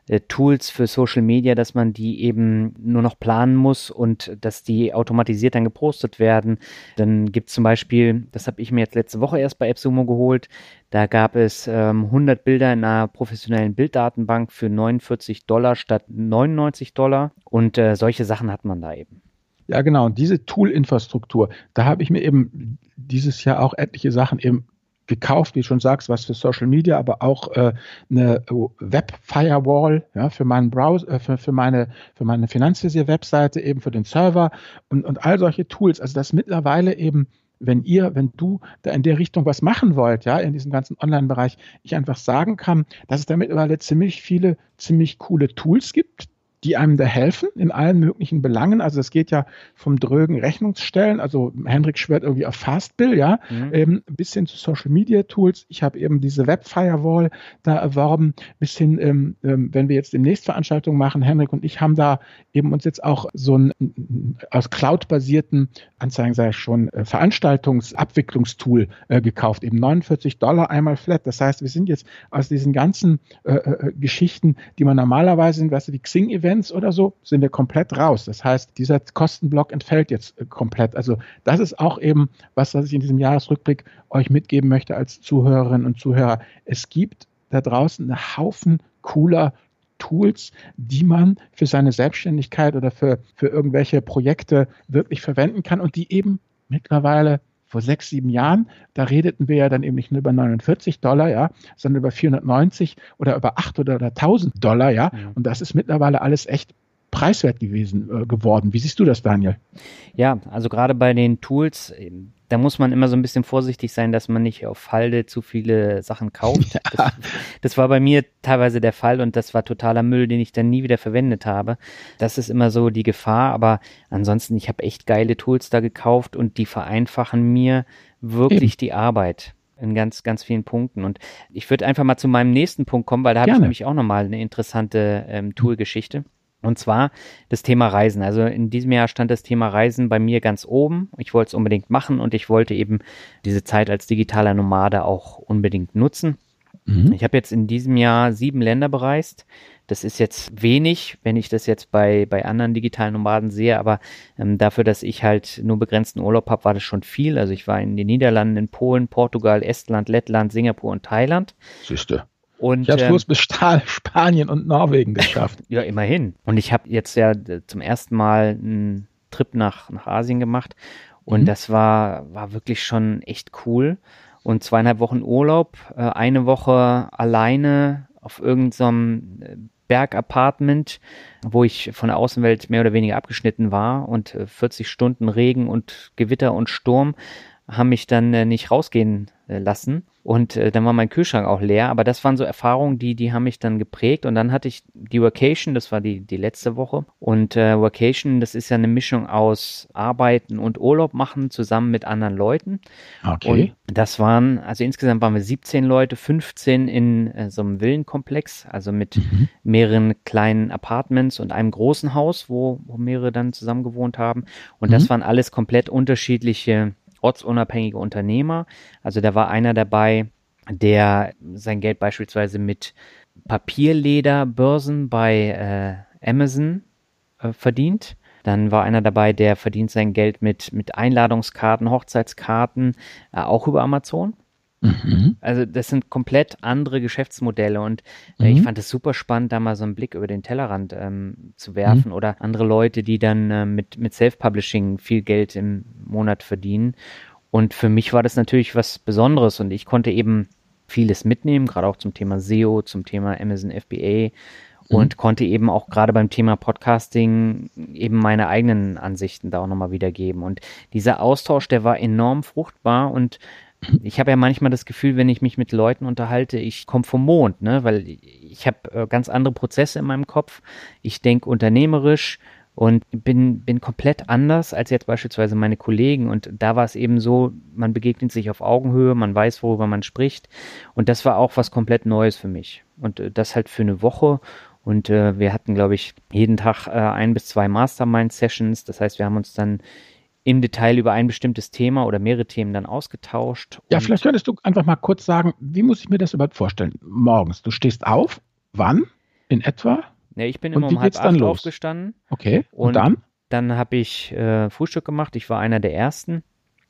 äh, Tools für Social Media, dass man die eben nur noch planen muss und dass die automatisiert dann gepostet werden. Dann gibt es zum Beispiel, das habe ich mir jetzt letzte Woche erst bei AppSumo geholt, da gab es ähm, 100 Bilder in einer professionellen Bilddatenbank für 49 Dollar statt 99 Dollar und äh, solche Sachen hat man da eben. Ja, genau. Und diese Tool-Infrastruktur, da habe ich mir eben dieses Jahr auch etliche Sachen eben gekauft, wie du schon sagst, was für Social Media, aber auch äh, eine Web-Firewall ja, für meinen Browser, äh, für, für meine, für meine Finanzvisier-Webseite, eben für den Server und, und all solche Tools. Also das mittlerweile eben wenn ihr, wenn du da in der Richtung was machen wollt, ja, in diesem ganzen Online-Bereich, ich einfach sagen kann, dass es da mittlerweile ziemlich viele, ziemlich coole Tools gibt, die einem da helfen in allen möglichen Belangen. Also es geht ja vom drögen Rechnungsstellen, also Hendrik schwört irgendwie auf Fastbill, ja, mhm. ähm, bis hin zu Social Media Tools. Ich habe eben diese Web Firewall da erworben, bis hin, ähm, ähm, wenn wir jetzt demnächst Veranstaltungen machen, Hendrik und ich haben da eben uns jetzt auch so einen aus Cloud-basierten Anzeigen, sage ich schon, äh, Veranstaltungsabwicklungstool äh, gekauft, eben 49 Dollar einmal flat. Das heißt, wir sind jetzt aus diesen ganzen äh, äh, Geschichten, die man normalerweise sind, weißt du, die Xing-Events Events oder so, sind wir komplett raus. Das heißt, dieser Kostenblock entfällt jetzt äh, komplett. Also das ist auch eben was, was ich in diesem Jahresrückblick euch mitgeben möchte als Zuhörerinnen und Zuhörer. Es gibt da draußen einen Haufen cooler Tools, die man für seine Selbstständigkeit oder für, für irgendwelche Projekte wirklich verwenden kann und die eben mittlerweile vor sechs, sieben Jahren, da redeten wir ja dann eben nicht nur über 49 Dollar, ja, sondern über 490 oder über 8 oder, oder 1000 Dollar, ja. ja. Und das ist mittlerweile alles echt preiswert gewesen äh, geworden. Wie siehst du das, Daniel? Ja, also gerade bei den Tools, da muss man immer so ein bisschen vorsichtig sein, dass man nicht auf Halde zu viele Sachen kauft. Das, das, war bei mir teilweise der Fall und das war totaler Müll, den ich dann nie wieder verwendet habe. Das ist immer so die Gefahr, aber ansonsten, ich habe echt geile Tools da gekauft und die vereinfachen mir wirklich die Arbeit in ganz, ganz vielen Punkten. Und ich würde einfach mal zu meinem nächsten Punkt kommen, weil da habe ich nämlich auch nochmal eine interessante ähm, Tool-Geschichte. Und zwar das Thema Reisen. Also in diesem Jahr stand das Thema Reisen bei mir ganz oben. Ich wollte es unbedingt machen und ich wollte eben diese Zeit als digitaler Nomade auch unbedingt nutzen. Mhm. Ich habe jetzt in diesem Jahr sieben Länder bereist. Das ist jetzt wenig, wenn ich das jetzt bei, bei anderen digitalen Nomaden sehe, aber ähm, dafür, dass ich halt nur begrenzten Urlaub habe, war das schon viel. Also ich war in den Niederlanden, in Polen, Portugal, Estland, Lettland, Singapur und Thailand. Siehste. Und, ich habe es ähm, bis Spanien und Norwegen geschafft. ja, immerhin. Und ich habe jetzt ja zum ersten Mal einen Trip nach, nach Asien gemacht und mhm. das war, war wirklich schon echt cool. Und zweieinhalb Wochen Urlaub, äh, eine Woche alleine auf irgendeinem so äh, Bergapartment, wo ich von der Außenwelt mehr oder weniger abgeschnitten war und 40 äh, Stunden Regen und Gewitter und Sturm haben mich dann nicht rausgehen lassen. Und äh, dann war mein Kühlschrank auch leer. Aber das waren so Erfahrungen, die, die haben mich dann geprägt. Und dann hatte ich die Vacation, das war die, die letzte Woche. Und äh, Vacation, das ist ja eine Mischung aus Arbeiten und Urlaub machen zusammen mit anderen Leuten. Okay. Und das waren, also insgesamt waren wir 17 Leute, 15 in äh, so einem Villenkomplex, also mit mhm. mehreren kleinen Apartments und einem großen Haus, wo, wo mehrere dann zusammen gewohnt haben. Und mhm. das waren alles komplett unterschiedliche ortsunabhängige Unternehmer. Also da war einer dabei, der sein Geld beispielsweise mit Papierlederbörsen bei äh, Amazon äh, verdient. Dann war einer dabei, der verdient sein Geld mit, mit Einladungskarten, Hochzeitskarten, äh, auch über Amazon. Mhm. Also das sind komplett andere Geschäftsmodelle und äh, mhm. ich fand es super spannend, da mal so einen Blick über den Tellerrand ähm, zu werfen mhm. oder andere Leute, die dann äh, mit, mit Self-Publishing viel Geld im Monat verdienen. Und für mich war das natürlich was Besonderes und ich konnte eben vieles mitnehmen, gerade auch zum Thema SEO, zum Thema Amazon FBA mhm. und konnte eben auch gerade beim Thema Podcasting eben meine eigenen Ansichten da auch nochmal wiedergeben. Und dieser Austausch, der war enorm fruchtbar und ich habe ja manchmal das Gefühl, wenn ich mich mit Leuten unterhalte, ich komme vom Mond, ne? weil ich habe äh, ganz andere Prozesse in meinem Kopf. Ich denke unternehmerisch und bin, bin komplett anders als jetzt beispielsweise meine Kollegen. Und da war es eben so, man begegnet sich auf Augenhöhe, man weiß, worüber man spricht. Und das war auch was komplett Neues für mich. Und äh, das halt für eine Woche. Und äh, wir hatten, glaube ich, jeden Tag äh, ein bis zwei Mastermind-Sessions. Das heißt, wir haben uns dann im Detail über ein bestimmtes Thema oder mehrere Themen dann ausgetauscht. Ja, vielleicht könntest du einfach mal kurz sagen, wie muss ich mir das überhaupt vorstellen? Morgens, du stehst auf, wann in etwa? Ja, ich bin immer um halb acht aufgestanden. Okay, und, und dann? Dann habe ich äh, Frühstück gemacht, ich war einer der Ersten.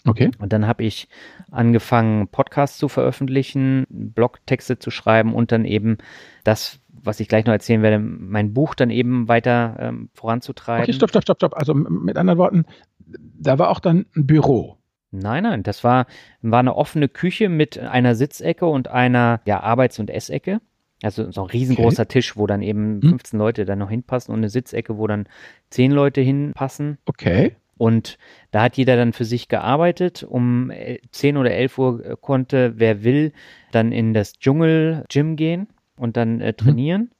Okay. Und dann habe ich angefangen, Podcasts zu veröffentlichen, Blogtexte zu schreiben und dann eben das, was ich gleich noch erzählen werde, mein Buch dann eben weiter ähm, voranzutreiben. Okay, stopp, stopp, stopp, stopp. Also mit anderen Worten, da war auch dann ein Büro. Nein, nein, das war, war eine offene Küche mit einer Sitzecke und einer ja, Arbeits- und Essecke. Also so ein riesengroßer okay. Tisch, wo dann eben 15 hm. Leute dann noch hinpassen und eine Sitzecke, wo dann 10 Leute hinpassen. Okay. Und da hat jeder dann für sich gearbeitet. Um 10 oder 11 Uhr äh, konnte, wer will, dann in das Dschungel-Gym gehen und dann äh, hm. trainieren.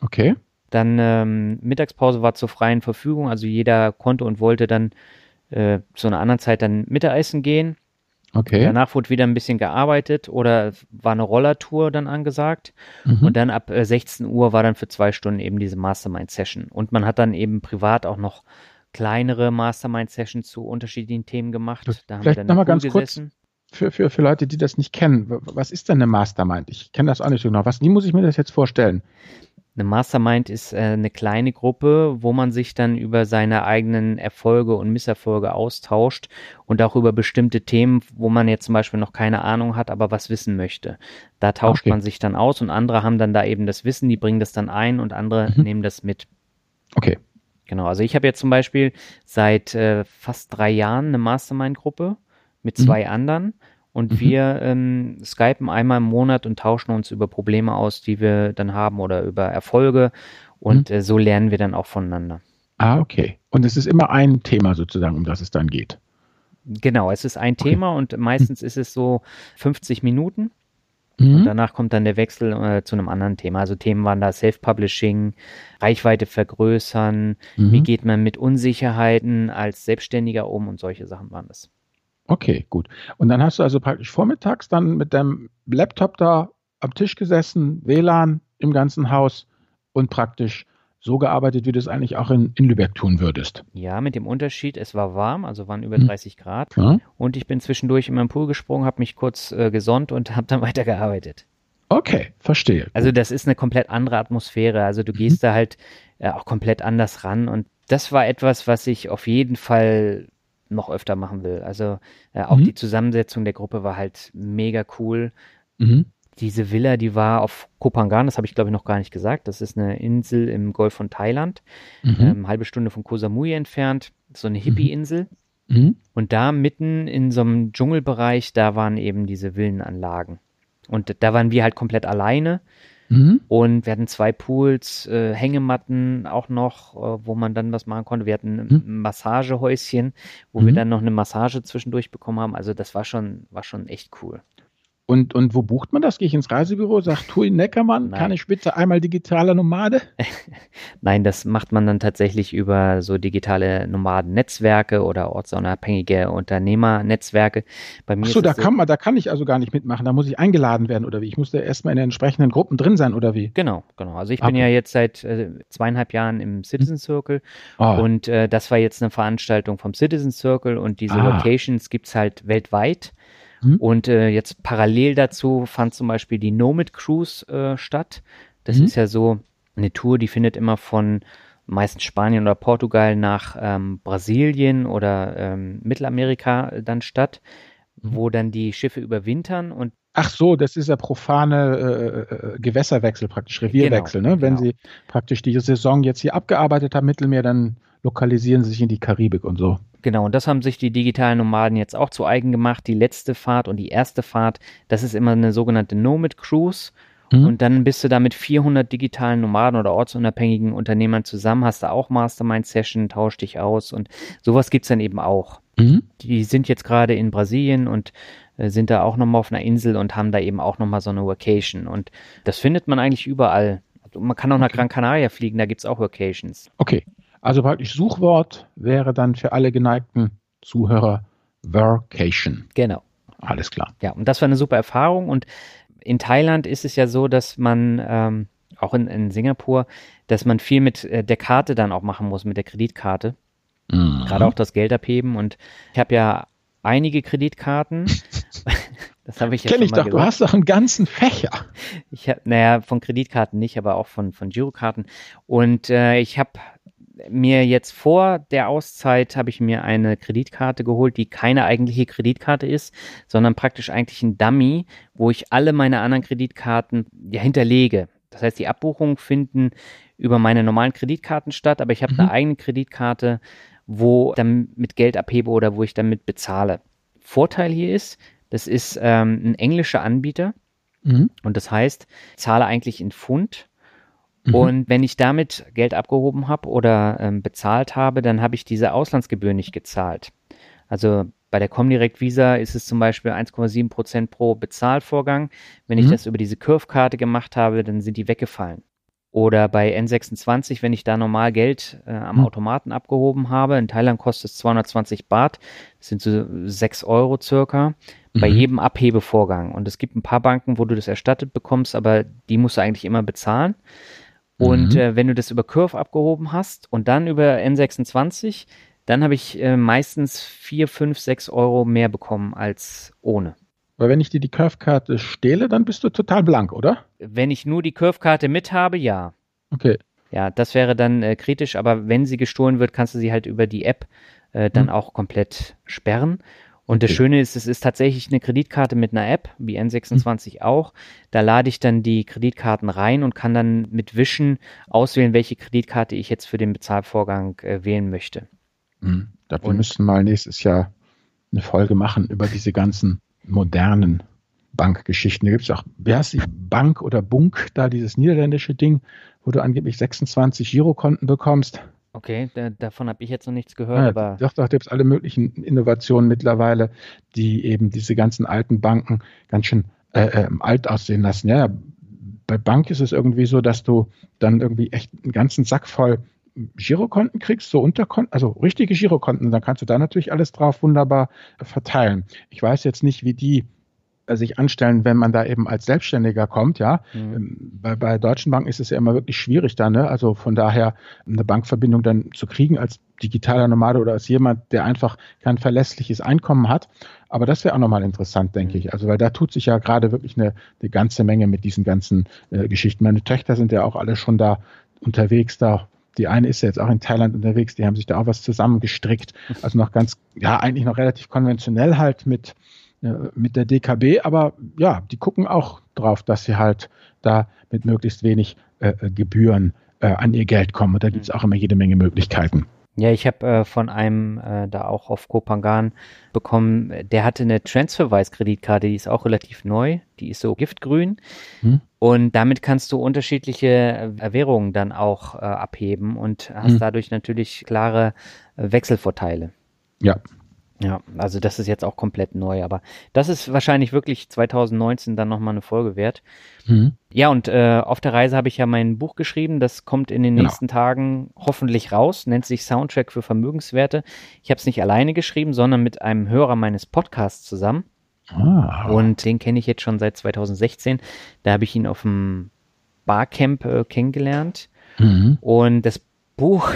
Okay. Dann ähm, Mittagspause war zur freien Verfügung, also jeder konnte und wollte dann äh, zu einer anderen Zeit dann Mittagessen gehen. Okay. Danach wurde wieder ein bisschen gearbeitet oder war eine Rollertour dann angesagt. Mhm. Und dann ab äh, 16 Uhr war dann für zwei Stunden eben diese Mastermind-Session. Und man hat dann eben privat auch noch kleinere Mastermind-Sessions zu unterschiedlichen Themen gemacht. Da Vielleicht nochmal ganz gesessen. kurz für, für, für Leute, die das nicht kennen. Was ist denn eine Mastermind? Ich kenne das auch nicht so genau. Was, wie muss ich mir das jetzt vorstellen? Eine Mastermind ist äh, eine kleine Gruppe, wo man sich dann über seine eigenen Erfolge und Misserfolge austauscht und auch über bestimmte Themen, wo man jetzt zum Beispiel noch keine Ahnung hat, aber was wissen möchte. Da tauscht okay. man sich dann aus und andere haben dann da eben das Wissen, die bringen das dann ein und andere mhm. nehmen das mit. Okay. Genau, also ich habe jetzt zum Beispiel seit äh, fast drei Jahren eine Mastermind-Gruppe mit zwei mhm. anderen und mhm. wir ähm, skypen einmal im Monat und tauschen uns über Probleme aus, die wir dann haben oder über Erfolge. Und mhm. äh, so lernen wir dann auch voneinander. Ah, okay. Und es ist immer ein Thema sozusagen, um das es dann geht. Genau, es ist ein okay. Thema und meistens mhm. ist es so 50 Minuten. Und mhm. danach kommt dann der Wechsel äh, zu einem anderen Thema. Also Themen waren da Self-Publishing, Reichweite vergrößern, mhm. wie geht man mit Unsicherheiten als Selbstständiger um und solche Sachen waren das. Okay, gut. Und dann hast du also praktisch vormittags dann mit deinem Laptop da am Tisch gesessen, WLAN im ganzen Haus und praktisch so gearbeitet, wie du es eigentlich auch in, in Lübeck tun würdest. Ja, mit dem Unterschied, es war warm, also waren über 30 hm. Grad. Ja. Und ich bin zwischendurch in meinen Pool gesprungen, habe mich kurz äh, gesonnt und habe dann weitergearbeitet. Okay, verstehe. Also das ist eine komplett andere Atmosphäre. Also du mhm. gehst da halt äh, auch komplett anders ran. Und das war etwas, was ich auf jeden Fall noch öfter machen will. Also äh, auch mhm. die Zusammensetzung der Gruppe war halt mega cool. Mhm. Diese Villa, die war auf Kopangan, das habe ich glaube ich noch gar nicht gesagt. Das ist eine Insel im Golf von Thailand, mhm. ähm, halbe Stunde von Koh Samui entfernt, so eine Hippie-Insel. Mhm. Und da mitten in so einem Dschungelbereich, da waren eben diese Villenanlagen. Und da waren wir halt komplett alleine. Mhm. Und wir hatten zwei Pools, äh, Hängematten auch noch, äh, wo man dann was machen konnte. Wir hatten mhm. ein Massagehäuschen, wo mhm. wir dann noch eine Massage zwischendurch bekommen haben. Also das war schon, war schon echt cool. Und, und wo bucht man das? Gehe ich ins Reisebüro, sagt Tui Neckermann, Nein. kann ich bitte einmal digitaler Nomade? Nein, das macht man dann tatsächlich über so digitale Nomaden-Netzwerke oder ortsunabhängige Unternehmernetzwerke. Bei mir Ach so, da, so, kann man, da kann ich also gar nicht mitmachen, da muss ich eingeladen werden oder wie? Ich muss da erstmal in den entsprechenden Gruppen drin sein oder wie? Genau, genau. Also ich okay. bin ja jetzt seit äh, zweieinhalb Jahren im Citizen Circle oh. und äh, das war jetzt eine Veranstaltung vom Citizen Circle und diese ah. Locations gibt es halt weltweit. Mhm. Und äh, jetzt parallel dazu fand zum Beispiel die Nomad Cruise äh, statt. Das mhm. ist ja so eine Tour, die findet immer von meistens Spanien oder Portugal nach ähm, Brasilien oder ähm, Mittelamerika dann statt, mhm. wo dann die Schiffe überwintern und Ach so, das ist ja profane äh, äh, Gewässerwechsel praktisch, Revierwechsel. Genau, ne? Wenn genau. Sie praktisch die Saison jetzt hier abgearbeitet haben, Mittelmeer, dann lokalisieren Sie sich in die Karibik und so. Genau, und das haben sich die digitalen Nomaden jetzt auch zu eigen gemacht. Die letzte Fahrt und die erste Fahrt, das ist immer eine sogenannte Nomad Cruise. Mhm. Und dann bist du da mit 400 digitalen Nomaden oder ortsunabhängigen Unternehmern zusammen, hast da auch Mastermind-Session, tausch dich aus und sowas gibt es dann eben auch. Mhm. Die sind jetzt gerade in Brasilien und äh, sind da auch nochmal auf einer Insel und haben da eben auch nochmal so eine Vacation. Und das findet man eigentlich überall. Also man kann auch nach Gran Canaria fliegen, da gibt es auch Vacations. Okay, also praktisch Suchwort wäre dann für alle geneigten Zuhörer Vacation. Genau. Alles klar. Ja, und das war eine super Erfahrung. Und in Thailand ist es ja so, dass man, ähm, auch in, in Singapur, dass man viel mit äh, der Karte dann auch machen muss, mit der Kreditkarte. Mhm. Gerade auch das Geld abheben. Und ich habe ja einige Kreditkarten. das habe ich ja Kenn ich doch, gesagt. du hast doch einen ganzen Fächer. Ich habe, naja, von Kreditkarten nicht, aber auch von, von Girokarten. Und äh, ich habe mir jetzt vor der Auszeit habe ich mir eine Kreditkarte geholt, die keine eigentliche Kreditkarte ist, sondern praktisch eigentlich ein Dummy, wo ich alle meine anderen Kreditkarten ja, hinterlege. Das heißt, die Abbuchungen finden über meine normalen Kreditkarten statt, aber ich habe mhm. eine eigene Kreditkarte, wo ich dann mit Geld abhebe oder wo ich damit bezahle. Vorteil hier ist, das ist ähm, ein englischer Anbieter mhm. und das heißt, ich zahle eigentlich in Pfund Mhm. Und wenn ich damit Geld abgehoben habe oder ähm, bezahlt habe, dann habe ich diese Auslandsgebühr nicht gezahlt. Also bei der Comdirect Visa ist es zum Beispiel 1,7 Prozent pro Bezahlvorgang. Wenn mhm. ich das über diese Curve-Karte gemacht habe, dann sind die weggefallen. Oder bei N26, wenn ich da normal Geld äh, am mhm. Automaten abgehoben habe, in Thailand kostet es 220 Baht, das sind so 6 Euro circa, mhm. bei jedem Abhebevorgang. Und es gibt ein paar Banken, wo du das erstattet bekommst, aber die musst du eigentlich immer bezahlen. Und mhm. äh, wenn du das über Curve abgehoben hast und dann über N26, dann habe ich äh, meistens 4, 5, 6 Euro mehr bekommen als ohne. Weil wenn ich dir die Curve-Karte stehle, dann bist du total blank, oder? Wenn ich nur die Curve-Karte mit habe, ja. Okay. Ja, das wäre dann äh, kritisch, aber wenn sie gestohlen wird, kannst du sie halt über die App äh, dann mhm. auch komplett sperren. Und das Schöne ist, es ist tatsächlich eine Kreditkarte mit einer App, wie N26 mhm. auch. Da lade ich dann die Kreditkarten rein und kann dann mit Wischen auswählen, welche Kreditkarte ich jetzt für den Bezahlvorgang äh, wählen möchte. Mhm. Da wir müssen mal nächstes Jahr eine Folge machen über diese ganzen modernen Bankgeschichten. Da gibt es auch, wer heißt die Bank oder Bunk, da dieses niederländische Ding, wo du angeblich 26 Girokonten bekommst. Okay, da, davon habe ich jetzt noch nichts gehört, ja, aber. Doch, doch, gibt es alle möglichen Innovationen mittlerweile, die eben diese ganzen alten Banken ganz schön äh, äh, alt aussehen lassen. Ja, bei Bank ist es irgendwie so, dass du dann irgendwie echt einen ganzen Sack voll Girokonten kriegst, so Unterkonten, also richtige Girokonten, dann kannst du da natürlich alles drauf wunderbar verteilen. Ich weiß jetzt nicht, wie die sich anstellen, wenn man da eben als Selbstständiger kommt, ja. Mhm. Ähm, bei, bei deutschen Banken ist es ja immer wirklich schwierig da, ne? Also von daher eine Bankverbindung dann zu kriegen als digitaler Nomade oder als jemand, der einfach kein verlässliches Einkommen hat. Aber das wäre auch nochmal interessant, denke mhm. ich. Also weil da tut sich ja gerade wirklich eine, eine ganze Menge mit diesen ganzen äh, Geschichten. Meine Töchter sind ja auch alle schon da unterwegs, da die eine ist ja jetzt auch in Thailand unterwegs, die haben sich da auch was zusammengestrickt. Also noch ganz, ja, eigentlich noch relativ konventionell halt mit mit der DKB, aber ja, die gucken auch drauf, dass sie halt da mit möglichst wenig äh, äh Gebühren äh, an ihr Geld kommen. Und da gibt es auch immer jede Menge Möglichkeiten. Ja, ich habe äh, von einem äh, da auch auf Kopangan bekommen, der hatte eine Transferwise-Kreditkarte, die ist auch relativ neu, die ist so giftgrün. Hm. Und damit kannst du unterschiedliche Währungen dann auch abheben und hast hm. dadurch natürlich klare Wechselvorteile. Ja, ja, also das ist jetzt auch komplett neu, aber das ist wahrscheinlich wirklich 2019 dann nochmal eine Folge wert. Mhm. Ja, und äh, auf der Reise habe ich ja mein Buch geschrieben, das kommt in den genau. nächsten Tagen hoffentlich raus, nennt sich Soundtrack für Vermögenswerte. Ich habe es nicht alleine geschrieben, sondern mit einem Hörer meines Podcasts zusammen. Ah. Und den kenne ich jetzt schon seit 2016. Da habe ich ihn auf dem Barcamp äh, kennengelernt. Mhm. Und das Buch,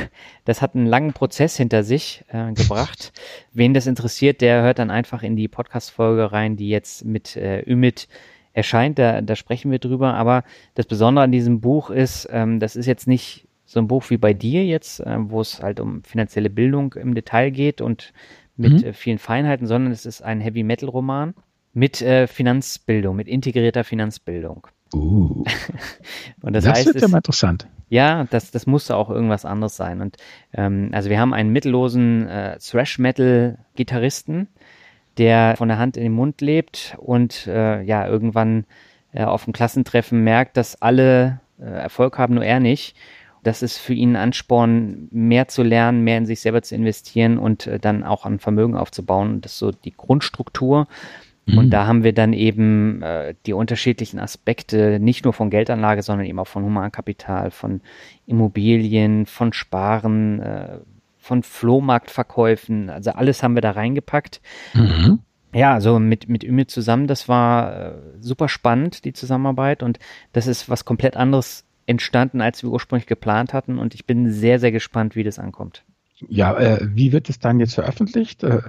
das hat einen langen Prozess hinter sich äh, gebracht. Wen das interessiert, der hört dann einfach in die Podcast-Folge rein, die jetzt mit äh, Ümit erscheint. Da, da sprechen wir drüber. Aber das Besondere an diesem Buch ist, ähm, das ist jetzt nicht so ein Buch wie bei dir jetzt, äh, wo es halt um finanzielle Bildung im Detail geht und mit mhm. äh, vielen Feinheiten, sondern es ist ein Heavy Metal Roman mit äh, Finanzbildung, mit integrierter Finanzbildung. Uh. und das, das heißt, wird ja mal interessant. Ja, das, das musste auch irgendwas anderes sein. Und ähm, also wir haben einen mittellosen äh, Thrash-Metal-Gitarristen, der von der Hand in den Mund lebt und äh, ja, irgendwann äh, auf dem Klassentreffen merkt, dass alle äh, Erfolg haben, nur er nicht. Das ist für ihn ein Ansporn, mehr zu lernen, mehr in sich selber zu investieren und äh, dann auch an Vermögen aufzubauen. Das ist so die Grundstruktur. Und mhm. da haben wir dann eben äh, die unterschiedlichen Aspekte, nicht nur von Geldanlage, sondern eben auch von Humankapital, von Immobilien, von Sparen, äh, von Flohmarktverkäufen. Also alles haben wir da reingepackt. Mhm. Ja, also mit, mit Ümit zusammen, das war äh, super spannend, die Zusammenarbeit. Und das ist was komplett anderes entstanden, als wir ursprünglich geplant hatten. Und ich bin sehr, sehr gespannt, wie das ankommt. Ja, äh, wie wird es dann jetzt veröffentlicht? Äh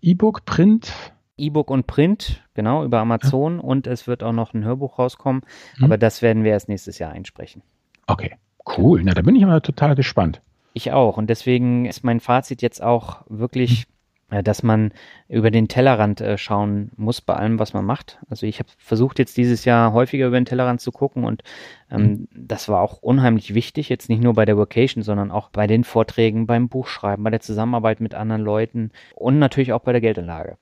E-Book, Print? E-Book und Print, genau, über Amazon. Ja. Und es wird auch noch ein Hörbuch rauskommen. Hm. Aber das werden wir erst nächstes Jahr einsprechen. Okay, cool. Na, da bin ich immer total gespannt. Ich auch. Und deswegen ist mein Fazit jetzt auch wirklich hm. Äh, dass man über den Tellerrand äh, schauen muss bei allem, was man macht. Also ich habe versucht jetzt dieses Jahr häufiger über den Tellerrand zu gucken und ähm, mhm. das war auch unheimlich wichtig, jetzt nicht nur bei der Vocation, sondern auch bei den Vorträgen, beim Buchschreiben, bei der Zusammenarbeit mit anderen Leuten und natürlich auch bei der Geldanlage.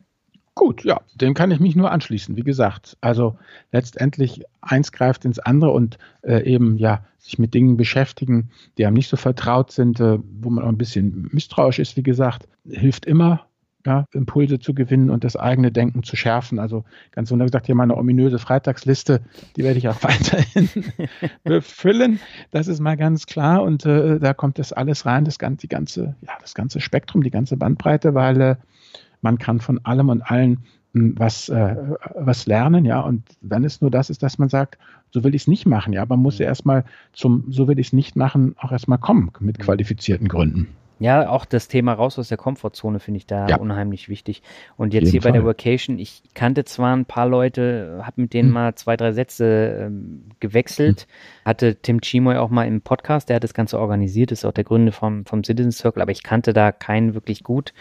Gut, ja, dem kann ich mich nur anschließen. Wie gesagt, also letztendlich eins greift ins andere und äh, eben ja sich mit Dingen beschäftigen, die einem nicht so vertraut sind, äh, wo man auch ein bisschen misstrauisch ist, wie gesagt, hilft immer ja, Impulse zu gewinnen und das eigene Denken zu schärfen. Also ganz wunderbar gesagt, hier meine ominöse Freitagsliste, die werde ich auch weiterhin befüllen. Das ist mal ganz klar. Und äh, da kommt das alles rein, das ganze, die ganze, ja, das ganze Spektrum, die ganze Bandbreite, weil äh, man kann von allem und allen hm, was, äh, was lernen, ja. Und wenn es nur das ist, dass man sagt, so will ich es nicht machen, ja. Man muss ja erstmal zum, so will ich es nicht machen, auch erstmal kommen mit qualifizierten Gründen. Ja, auch das Thema raus aus der Komfortzone finde ich da ja. unheimlich wichtig. Und jetzt hier bei Fall. der Vacation, ich kannte zwar ein paar Leute, habe mit denen hm. mal zwei, drei Sätze ähm, gewechselt, hm. hatte Tim Chimoy auch mal im Podcast, der hat das Ganze organisiert, ist auch der Gründer vom, vom Citizen Circle, aber ich kannte da keinen wirklich gut.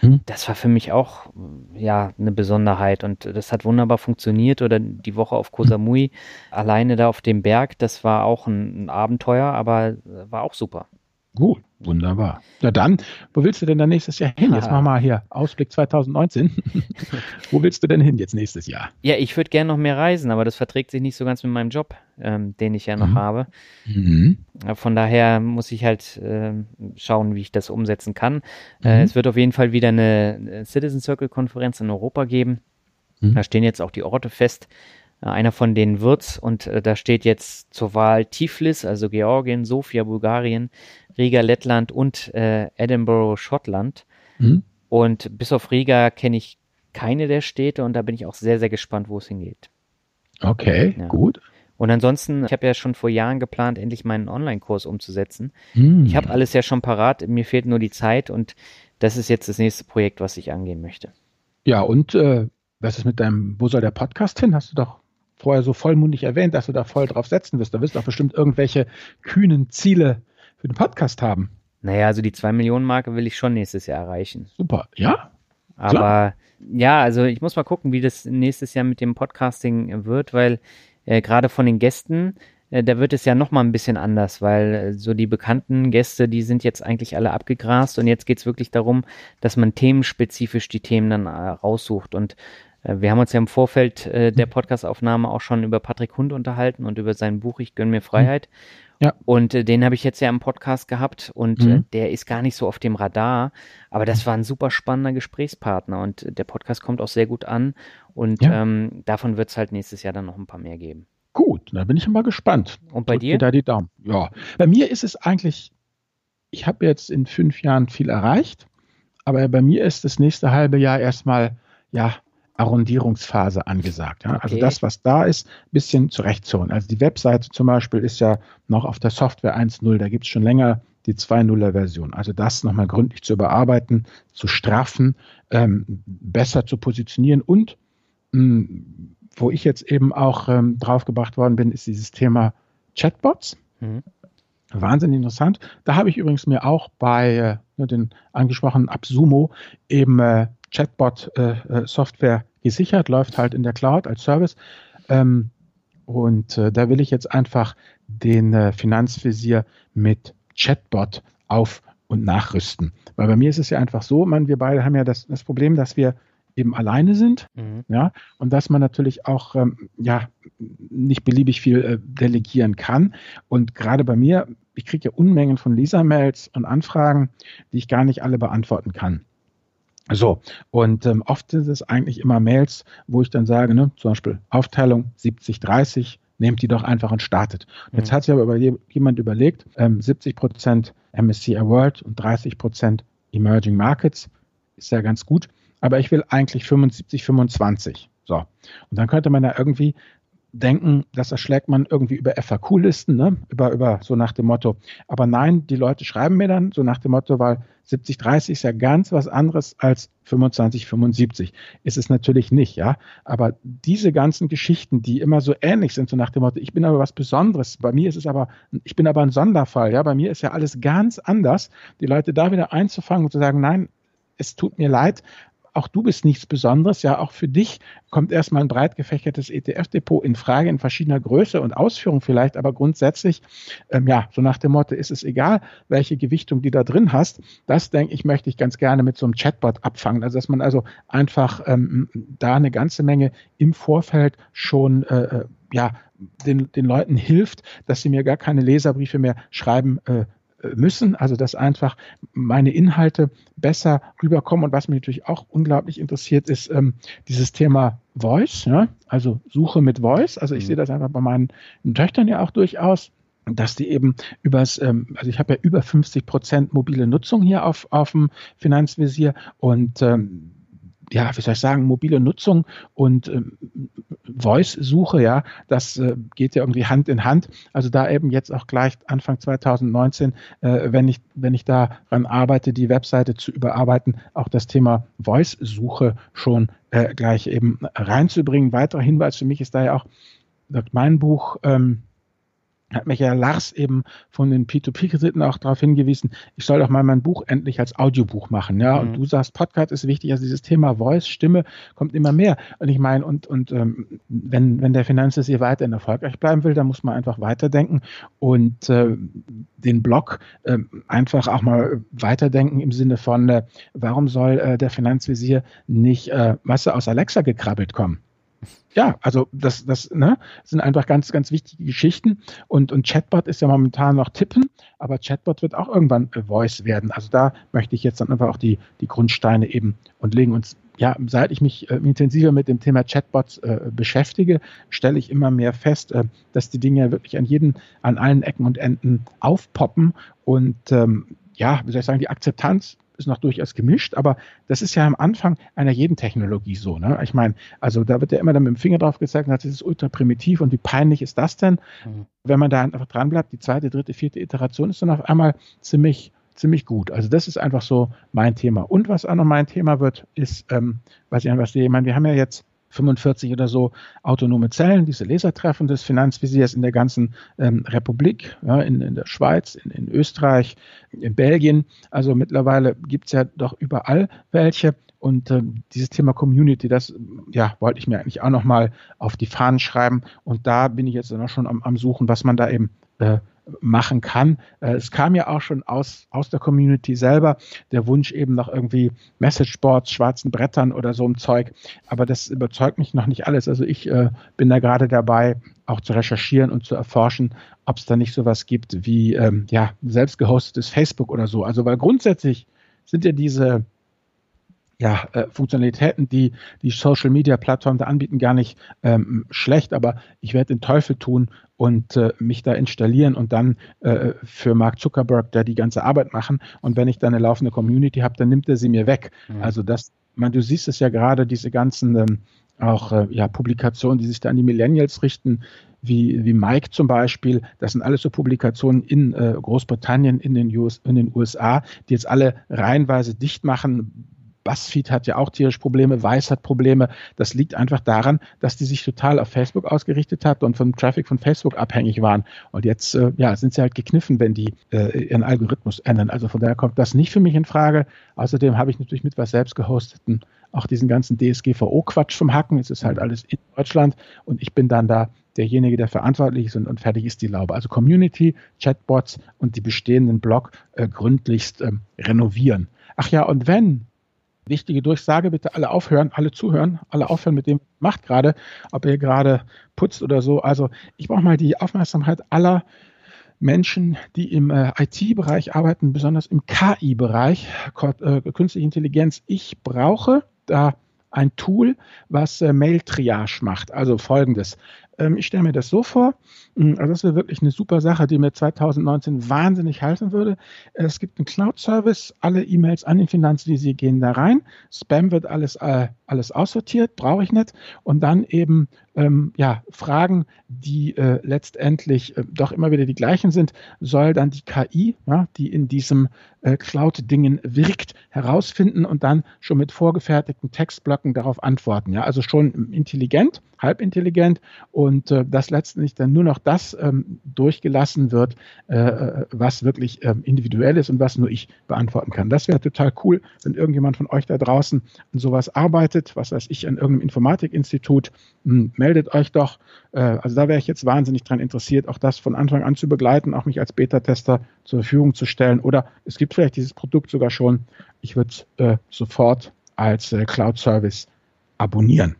Hm. Das war für mich auch, ja, eine Besonderheit und das hat wunderbar funktioniert oder die Woche auf Koh hm. Samui, alleine da auf dem Berg, das war auch ein, ein Abenteuer, aber war auch super. Gut, wunderbar. Ja, dann, wo willst du denn dann nächstes Jahr hin? Jetzt machen wir mal hier Ausblick 2019. wo willst du denn hin jetzt nächstes Jahr? Ja, ich würde gerne noch mehr reisen, aber das verträgt sich nicht so ganz mit meinem Job, ähm, den ich ja noch mhm. habe. Mhm. Von daher muss ich halt äh, schauen, wie ich das umsetzen kann. Äh, mhm. Äh, es wird auf jeden Fall wieder eine Citizen Circle Konferenz in Europa geben. Mhm. Da stehen jetzt auch die Orte fest. Äh, einer von denen wird's und äh, da steht jetzt zur Wahl Tiflis, also Georgien, Sofia, Bulgarien, Riga, Lettland und äh, Edinburgh, Schottland. Mhm. Und bis auf Riga kenne ich keine der Städte und da bin ich auch sehr, sehr gespannt, wo es hingeht. Okay, ja. gut. Und ansonsten, ich habe ja schon vor Jahren geplant, endlich meinen Online-Kurs umzusetzen. Mhm. Ich habe alles ja schon parat, mir fehlt nur die Zeit und das ist jetzt das nächste Projekt, was ich angehen möchte. Ja, und äh, was ist mit deinem, wo soll der Podcast hin? Hast du doch vorher so vollmundig erwähnt, dass du da voll drauf setzen wirst. Da wirst du auch bestimmt irgendwelche kühnen Ziele für den Podcast haben. Naja, also die 2 Millionen Marke will ich schon nächstes Jahr erreichen. Super, ja. Aber Klar. ja, also ich muss mal gucken, wie das nächstes Jahr mit dem Podcasting wird, weil äh, gerade von den Gästen, äh, da wird es ja nochmal ein bisschen anders, weil äh, so die bekannten Gäste, die sind jetzt eigentlich alle abgegrast und jetzt geht es wirklich darum, dass man themenspezifisch die Themen dann äh, raussucht und äh, wir haben uns ja im Vorfeld äh, der mhm. Podcastaufnahme auch schon über Patrick Hund unterhalten und über sein Buch Ich gönn mir Freiheit. Ja. Und äh, den habe ich jetzt ja im Podcast gehabt und mhm. äh, der ist gar nicht so auf dem Radar, aber das war ein super spannender Gesprächspartner und der Podcast kommt auch sehr gut an und ja. ähm, davon wird es halt nächstes Jahr dann noch ein paar mehr geben. Gut, da bin ich mal gespannt. Und bei Drück dir? da die Daumen. Ja, bei mir ist es eigentlich, ich habe jetzt in fünf Jahren viel erreicht, aber bei mir ist das nächste halbe Jahr erstmal, ja, Arrondierungsphase angesagt. Ja? Also okay. Also das, was da ist, ein bisschen zurechtzonen. Also die Webseite zum Beispiel ist ja noch auf der Software 1.0, da gibt es schon länger die 2.0er Version. Also das nochmal gründlich zu überarbeiten, zu straffen, ähm, besser zu positionieren und mh, hm, wo ich jetzt eben auch ähm, draufgebracht worden bin, ist dieses Thema Chatbots. Mhm. Wahnsinnig interessant. Da habe ich übrigens mir auch bei äh, den angesprochenen Absumo eben äh, Chatbot-Software äh, äh gesichert, läuft halt in der Cloud als Service. Ähm, und äh, da will ich jetzt einfach den äh, Finanzvisier mit Chatbot auf und nachrüsten. Weil bei mir ist es ja einfach so, man, wir beide haben ja das, das Problem, dass wir eben alleine sind, mhm. ja, und dass man natürlich auch ähm, ja nicht beliebig viel äh, delegieren kann. Und gerade bei mir, ich kriege ja Unmengen von Lesermails und Anfragen, die ich gar nicht alle beantworten kann. So, und ähm, oft sind es eigentlich immer Mails, wo ich dann sage, ne, zum Beispiel Aufteilung 70, 30, nehmt die doch einfach und startet. Mhm. Jetzt hat sich aber jemand überlegt, ähm, 70 Prozent MSCI World und 30 Prozent Emerging Markets, ist ja ganz gut aber ich will eigentlich 75, 25. So. Und dann könnte man ja irgendwie denken, das erschlägt man irgendwie über FAQ-Listen, ne? über, über so nach dem Motto. Aber nein, die Leute schreiben mir dann so nach dem Motto, weil 70, 30 ist ja ganz was anderes als 25, 75. Ist es natürlich nicht, ja. Aber diese ganzen Geschichten, die immer so ähnlich sind, so nach dem Motto, ich bin aber was Besonderes. Bei mir ist es aber, ich bin aber ein Sonderfall, ja. Bei mir ist ja alles ganz anders. Die Leute da wieder einzufangen und zu sagen, nein, es tut mir leid, auch du bist nichts Besonderes. Ja, auch für dich kommt erstmal ein breit gefächertes ETF-Depot in Frage in verschiedener Größe und Ausführung vielleicht, aber grundsätzlich, ähm, ja, so nach dem Motto, ist es egal, welche Gewichtung die da drin hast. Das, denke ich, möchte ich ganz gerne mit so einem Chatbot abfangen. Also, dass man also einfach ähm, da eine ganze Menge im Vorfeld schon, äh, äh ja, den, den Leuten hilft, dass sie mir gar keine Leserbriefe mehr schreiben äh, müssen, also dass einfach meine Inhalte besser rüberkommen. Und was mich natürlich auch unglaublich interessiert, ist ähm, dieses Thema Voice, ja? also Suche mit Voice. Also ich mhm. sehe das einfach bei meinen Töchtern ja auch durchaus dass die eben übers, ähm, also ich habe ja über 50 Prozent mobile Nutzung hier auf, auf dem Finanzvisier und ähm, ja, wie soll ich sagen, mobile Nutzung und ähm, Voice-Suche, ja, das äh, geht ja irgendwie Hand in Hand. Also da eben jetzt auch gleich Anfang 2019, äh, wenn ich, wenn ich daran arbeite, die Webseite zu überarbeiten, auch das Thema Voice-Suche schon äh, gleich eben reinzubringen. Weiterer Hinweis für mich ist da ja auch, mein Buch ähm, hat mich ja Lars eben von den P2P-Krediten auch darauf hingewiesen, ich soll doch mal mein Buch endlich als Audiobuch machen. Ja, mhm. und du sagst, Podcast ist wichtig, also dieses Thema Voice, Stimme kommt immer mehr. Und ich meine, und, und ähm, wenn, wenn der Finanzsystem weiterhin erfolgreich bleiben will, dann muss man einfach weiterdenken und äh, den Blog äh, einfach auch mal weiterdenken im Sinne von, äh, warum soll äh, der Finanzvisier nicht, äh, du, aus Alexa gekrabbelt kommen? Ja, also das, das ne, sind einfach ganz, ganz wichtige Geschichten. Und, und Chatbot ist ja momentan noch Tippen, aber Chatbot wird auch irgendwann Voice werden. Also da möchte ich jetzt dann einfach auch die, die Grundsteine eben und legen. Und ja, seit ich mich äh, intensiver mit dem Thema Chatbots äh, beschäftige, stelle ich immer mehr fest, äh, dass die Dinge wirklich an jeden, an allen Ecken und Enden aufpoppen. Und ähm, ja, wie soll ich sagen, die Akzeptanz ist noch durchaus gemischt, aber das ist ja am Anfang einer jeden Technologie so. Ne? Ich meine, also da wird ja immer dann mit dem Finger drauf gezeigt, das ist ultra primitiv und wie peinlich ist das denn? Mhm. Wenn man da einfach dran bleibt, die zweite, dritte, vierte Iteration ist dann auf einmal ziemlich ziemlich gut. Also das ist einfach so mein Thema. Und was auch noch mein Thema wird, ist, ähm, was ich einfach sehe, ich meine, wir haben ja jetzt 45 oder so autonome Zellen, diese Lesertreffen des Finanzvisiers in der ganzen ähm, Republik, ja, in, in, der Schweiz, in, in, Österreich, in Belgien. Also mittlerweile gibt es ja doch überall welche. Und äh, dieses Thema Community, das ja, wollte ich mir eigentlich auch nochmal auf die Fahnen schreiben. Und da bin ich jetzt dann schon am, am Suchen, was man da eben äh, machen kann. Äh, es kam ja auch schon aus, aus der Community selber der Wunsch eben nach irgendwie Messageboards, schwarzen Brettern oder so ein Zeug. Aber das überzeugt mich noch nicht alles. Also ich äh, bin da gerade dabei, auch zu recherchieren und zu erforschen, ob es da nicht sowas gibt wie ähm, ja, selbst gehostetes Facebook oder so. Also weil grundsätzlich sind ja diese ja, äh, Funktionalitäten, die die Social Media Plattformen da anbieten, gar nicht ähm, schlecht, aber ich werde den Teufel tun und äh, mich da installieren und dann äh, für Mark Zuckerberg da die ganze Arbeit machen. Und wenn ich dann eine laufende Community habe, dann nimmt er sie mir weg. Mhm. Also das, man, du siehst es ja gerade, diese ganzen ähm, auch äh, ja, Publikationen, die sich da an die Millennials richten, wie, wie Mike zum Beispiel. Das sind alles so Publikationen in äh, Großbritannien, in den, US, in den USA, die jetzt alle reihenweise dicht machen BuzzFeed hat ja auch tierisch Probleme, Weiß hat Probleme. Das liegt einfach daran, dass die sich total auf Facebook ausgerichtet hat und vom Traffic von Facebook abhängig waren. Und jetzt äh, ja, sind sie halt gekniffen, wenn die äh, ihren Algorithmus ändern. Also von daher kommt das nicht für mich in Frage. Außerdem habe ich natürlich mit was selbst gehosteten auch diesen ganzen DSGVO-Quatsch vom Hacken. Es ist halt alles in Deutschland und ich bin dann da derjenige, der verantwortlich ist und, und fertig ist die Laube. Also Community, Chatbots und die bestehenden Blog äh, gründlichst ähm, renovieren. Ach ja, und wenn, wichtige Durchsage, bitte alle aufhören, alle zuhören, alle aufhören mit dem, macht gerade, ob ihr gerade putzt oder so. Also ich brauche mal die Aufmerksamkeit aller Menschen, die im äh, IT-Bereich arbeiten, besonders im KI-Bereich, äh, künstliche Intelligenz. Ich brauche da ein Tool, was äh, Mail-Triage macht. Also folgendes. Ähm, ich stelle mir das so vor, hm, also das wäre wirklich eine super Sache, die mir 2019 wahnsinnig helfen würde. Es gibt einen Cloud-Service, alle E-Mails an den Finanzvisier gehen da rein, Spam wird alles, äh, alles aussortiert, brauche ich nicht und dann eben ähm, ja, Fragen, die äh, letztendlich äh, doch immer wieder die gleichen sind, soll dann die KI, ja, die in diesem äh, Cloud-Dingen wirkt, herausfinden und dann schon mit vorgefertigten Textblöcken darauf antworten. Ja, also schon intelligent, halbintelligent und äh, dass letztendlich dann nur noch das ähm, durchgelassen wird, äh, äh, was wirklich ähm, individuell ist und was nur ich beantworten kann. Das wäre total cool, wenn irgendjemand von euch da draußen an sowas arbeitet, was weiß ich, an irgendeinem Informatikinstitut, mh, hm, meldet euch doch. Äh, also da wäre ich jetzt wahnsinnig dran interessiert, auch das von Anfang an zu begleiten, auch mich als Beta-Tester zur Verfügung zu stellen. Oder es gibt vielleicht dieses Produkt sogar schon. Ich würde äh, sofort als äh, Cloud-Service abonnieren.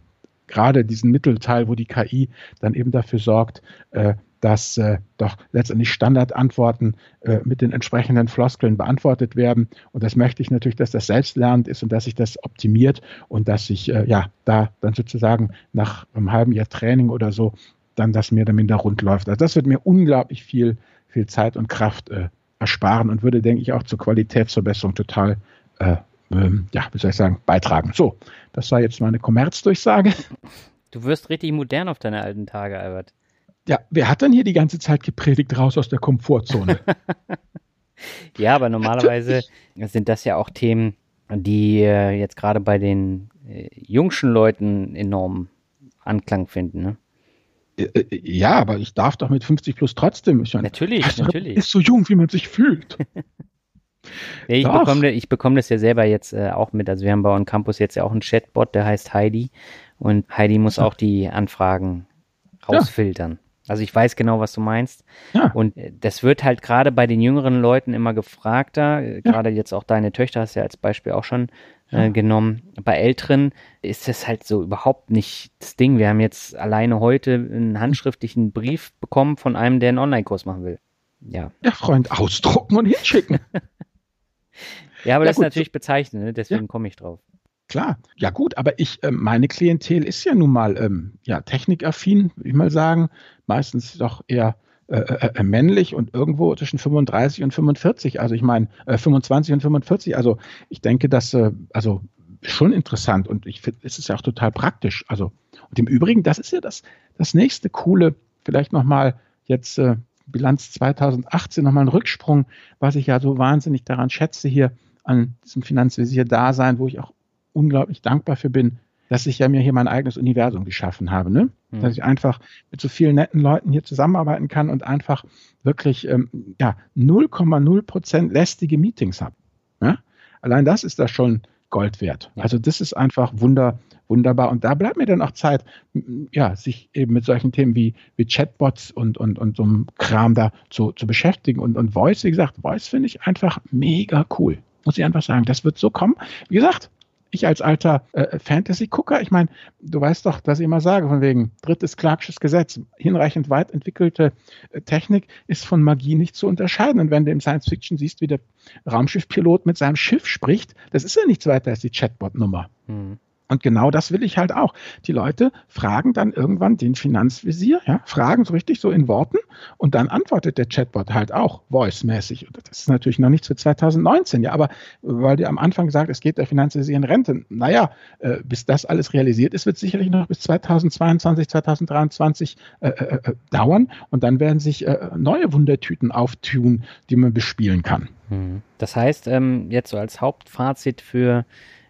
Gerade diesen Mittelteil, wo die KI dann eben dafür sorgt, äh, dass äh, doch letztendlich Standardantworten äh, mit den entsprechenden Floskeln beantwortet werden. Und das möchte ich natürlich, dass das selbstlernend ist und dass sich das optimiert und dass ich äh, ja da dann sozusagen nach einem halben Jahr Training oder so dann das mehr oder minder rund läuft. Also das wird mir unglaublich viel, viel Zeit und Kraft äh, ersparen und würde, denke ich, auch zur Qualitätsverbesserung total äh, ähm, ja, wie soll ich sagen, beitragen. So, das war jetzt meine Kommerzdurchsage. Du wirst richtig modern auf deine alten Tage, Albert. Ja, wer hat denn hier die ganze Zeit gepredigt raus aus der Komfortzone? ja, aber normalerweise sind das ja auch Themen, die äh, jetzt gerade bei den äh, jungschen Leuten enorm Anklang finden. Ne? Äh, ja, aber ich darf doch mit 50 plus trotzdem. Ich natürlich, also, natürlich. Ist so jung, wie man sich fühlt. ja, ich, bekomme, ich bekomme das ja selber jetzt äh, auch mit. Also wir haben bei On Campus jetzt ja auch einen Chatbot, der heißt Heidi. Und Heidi muss ja. auch die Anfragen rausfiltern. Also ich weiß genau, was du meinst. Ja. Und äh, das wird halt gerade bei den jüngeren Leuten immer gefragter. Ja. Gerade jetzt auch deine Töchter hast du ja als Beispiel auch schon äh, ja. genommen. Bei Älteren ist das halt so überhaupt nicht das Ding. Wir haben jetzt alleine heute einen handschriftlichen Brief bekommen von einem, der einen Online-Kurs machen will. Ja. Ja, Freund, ausdrucken und hinschicken. ja, aber das gut, ist natürlich bezeichnend, ne? deswegen komme ich drauf. Klar, ja gut, aber ich, äh, meine Klientel ist ja nun mal ähm, ja, technikaffin, würde ich mal sagen, meistens doch eher äh, äh, äh männlich und irgendwo zwischen 35 und 45, also ich meine äh, 25 und 45, also ich denke, dass, äh, also schon interessant und ich finde, es ist ja auch total praktisch, also und im Übrigen, das ist ja das, das nächste coole, vielleicht nochmal jetzt äh, Bilanz 2018 nochmal ein Rücksprung, was ich ja so wahnsinnig daran schätze hier an diesem Finanzvisier-Dasein, wo ich auch unglaublich dankbar für bin, dass ich ja mir hier mein eigenes Universum geschaffen habe, ne? Mhm. Dass ich einfach mit so vielen netten Leuten hier zusammenarbeiten kann und einfach wirklich ähm, ja 0,0 Prozent lästige Meetings habe. Ja? Allein das ist da schon Gold wert. Ja. Also das ist einfach wunder, wunderbar. Und da bleibt mir dann auch Zeit, ja, sich eben mit solchen Themen wie, wie Chatbots und, und, und so einem Kram da zu, zu beschäftigen. Und, und Voice, wie gesagt, Voice finde ich einfach mega cool. Muss ich einfach sagen. Das wird so kommen. Wie gesagt, ich als alter äh, Fantasy-Gucker, ich meine, du weißt doch, dass ich immer sage, von wegen drittes Clarksches Gesetz, hinreichend weit entwickelte äh, Technik ist von Magie nicht zu unterscheiden. Und wenn du im Science-Fiction siehst, wie der Raumschiffpilot mit seinem Schiff spricht, das ist ja nichts weiter als die Chatbot-Nummer. Mhm. Und genau das will ich halt auch. Die Leute fragen dann irgendwann den Finanzvisier, ja, fragen so richtig so in Worten und dann antwortet der Chatbot halt auch voice-mäßig. Das ist natürlich noch nichts für 2019, ja, aber weil die am Anfang gesagt, es geht der Finanzvisier in Rente. Naja, äh, bis das alles realisiert ist, wird sicherlich noch bis 2022, 2023 äh, äh, äh, dauern und dann werden sich äh, neue Wundertüten auftun, die man bespielen kann. Hm. Das heißt, ähm, jetzt so als Hauptfazit für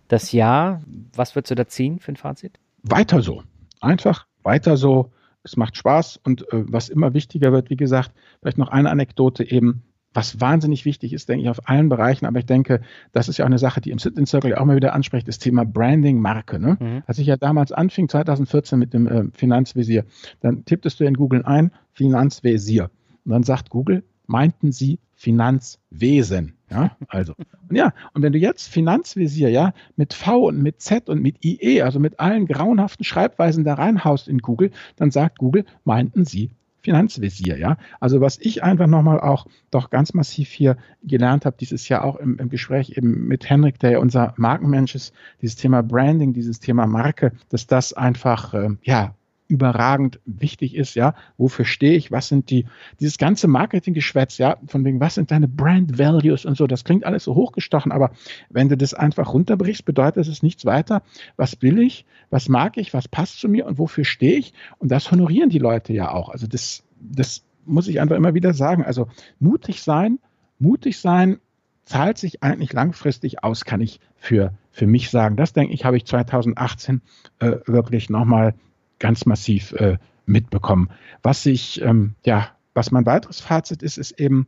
das Jahr. Was würdest du da ziehen für ein Fazit? Weiter so. Einfach weiter so. Es macht Spaß und äh, was immer wichtiger wird, wie gesagt, vielleicht noch eine Anekdote eben, was wahnsinnig wichtig ist, denke ich, auf allen Bereichen, aber ich denke, das ist ja auch eine Sache, die im Sit-in Circle auch mal wieder anspricht, das Thema Branding, Marke. Ne? Mhm. Als ich ja damals anfing, 2014 mit dem äh, Finanzvisier, dann tipptest du in Google ein, Finanzvisier. Und dann sagt Google, meinten Sie Finanzwesen. Ja, also. Und ja, und wenn du jetzt Finanzvisier, ja, mit V und mit Z und mit IE, also mit allen grauenhaften Schreibweisen da reinhaust in Google, dann sagt Google, meinten Sie Finanzvisier, ja. Also was ich einfach nochmal auch doch ganz massiv hier gelernt habe, dieses Jahr auch im, im, Gespräch eben mit Henrik, der ja unser Markenmensch ist, dieses Thema Branding, dieses Thema Marke, dass das einfach, äh, ja, überragend wichtig ist, ja, wofür stehe ich, was sind die, dieses ganze Marketinggeschwätz, ja, von wegen, was sind deine Brand Values und so, das klingt alles so hochgestochen, aber wenn du das einfach runterbrichst, bedeutet es nichts weiter, was will ich, was mag ich, was passt zu mir? Und wofür stehe ich? Und das honorieren die Leute ja auch, also das, das muss ich einfach immer wieder sagen, also mutig sein, mutig sein, zahlt sich eigentlich langfristig aus, kann ich für, für mich sagen. Das denke ich, habe ich 2018 äh, wirklich nochmal ganz massiv äh, mitbekommen. Was ich, ähm, ja, was mein weiteres Fazit ist, ist eben,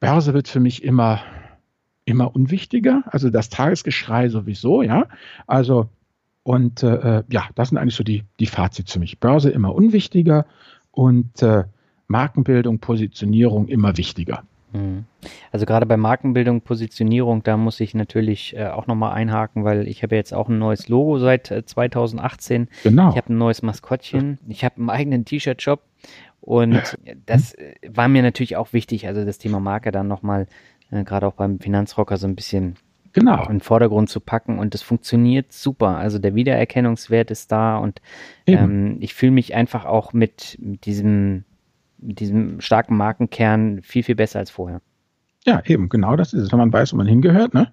Börse wird für mich immer, immer unwichtiger. Also das Tagesgeschrei sowieso, ja. Also, und äh, ja, das sind eigentlich so die, die Fazits für mich. Börse immer unwichtiger und äh, Markenbildung, Positionierung immer wichtiger. Mhm. Also gerade bei Markenbildung, Positionierung, da muss ich natürlich äh, auch nochmal einhaken, weil ich habe jetzt auch ein neues Logo seit äh, 2018. Genau. Ich habe ein neues Maskottchen. Ich habe einen eigenen T-Shirt-Shop und das äh, war mir natürlich auch wichtig, also das Thema Marke dann nochmal äh, gerade auch beim Finanzrocker so ein bisschen genau. in den Vordergrund zu packen und das funktioniert super. Also der Wiedererkennungswert ist da und ähm, ich fühle mich einfach auch mit, mit diesem mit diesem starken Markenkern viel, viel besser als vorher. Ja, eben, genau das ist es. Wenn man weiß, wo man hingehört, ne?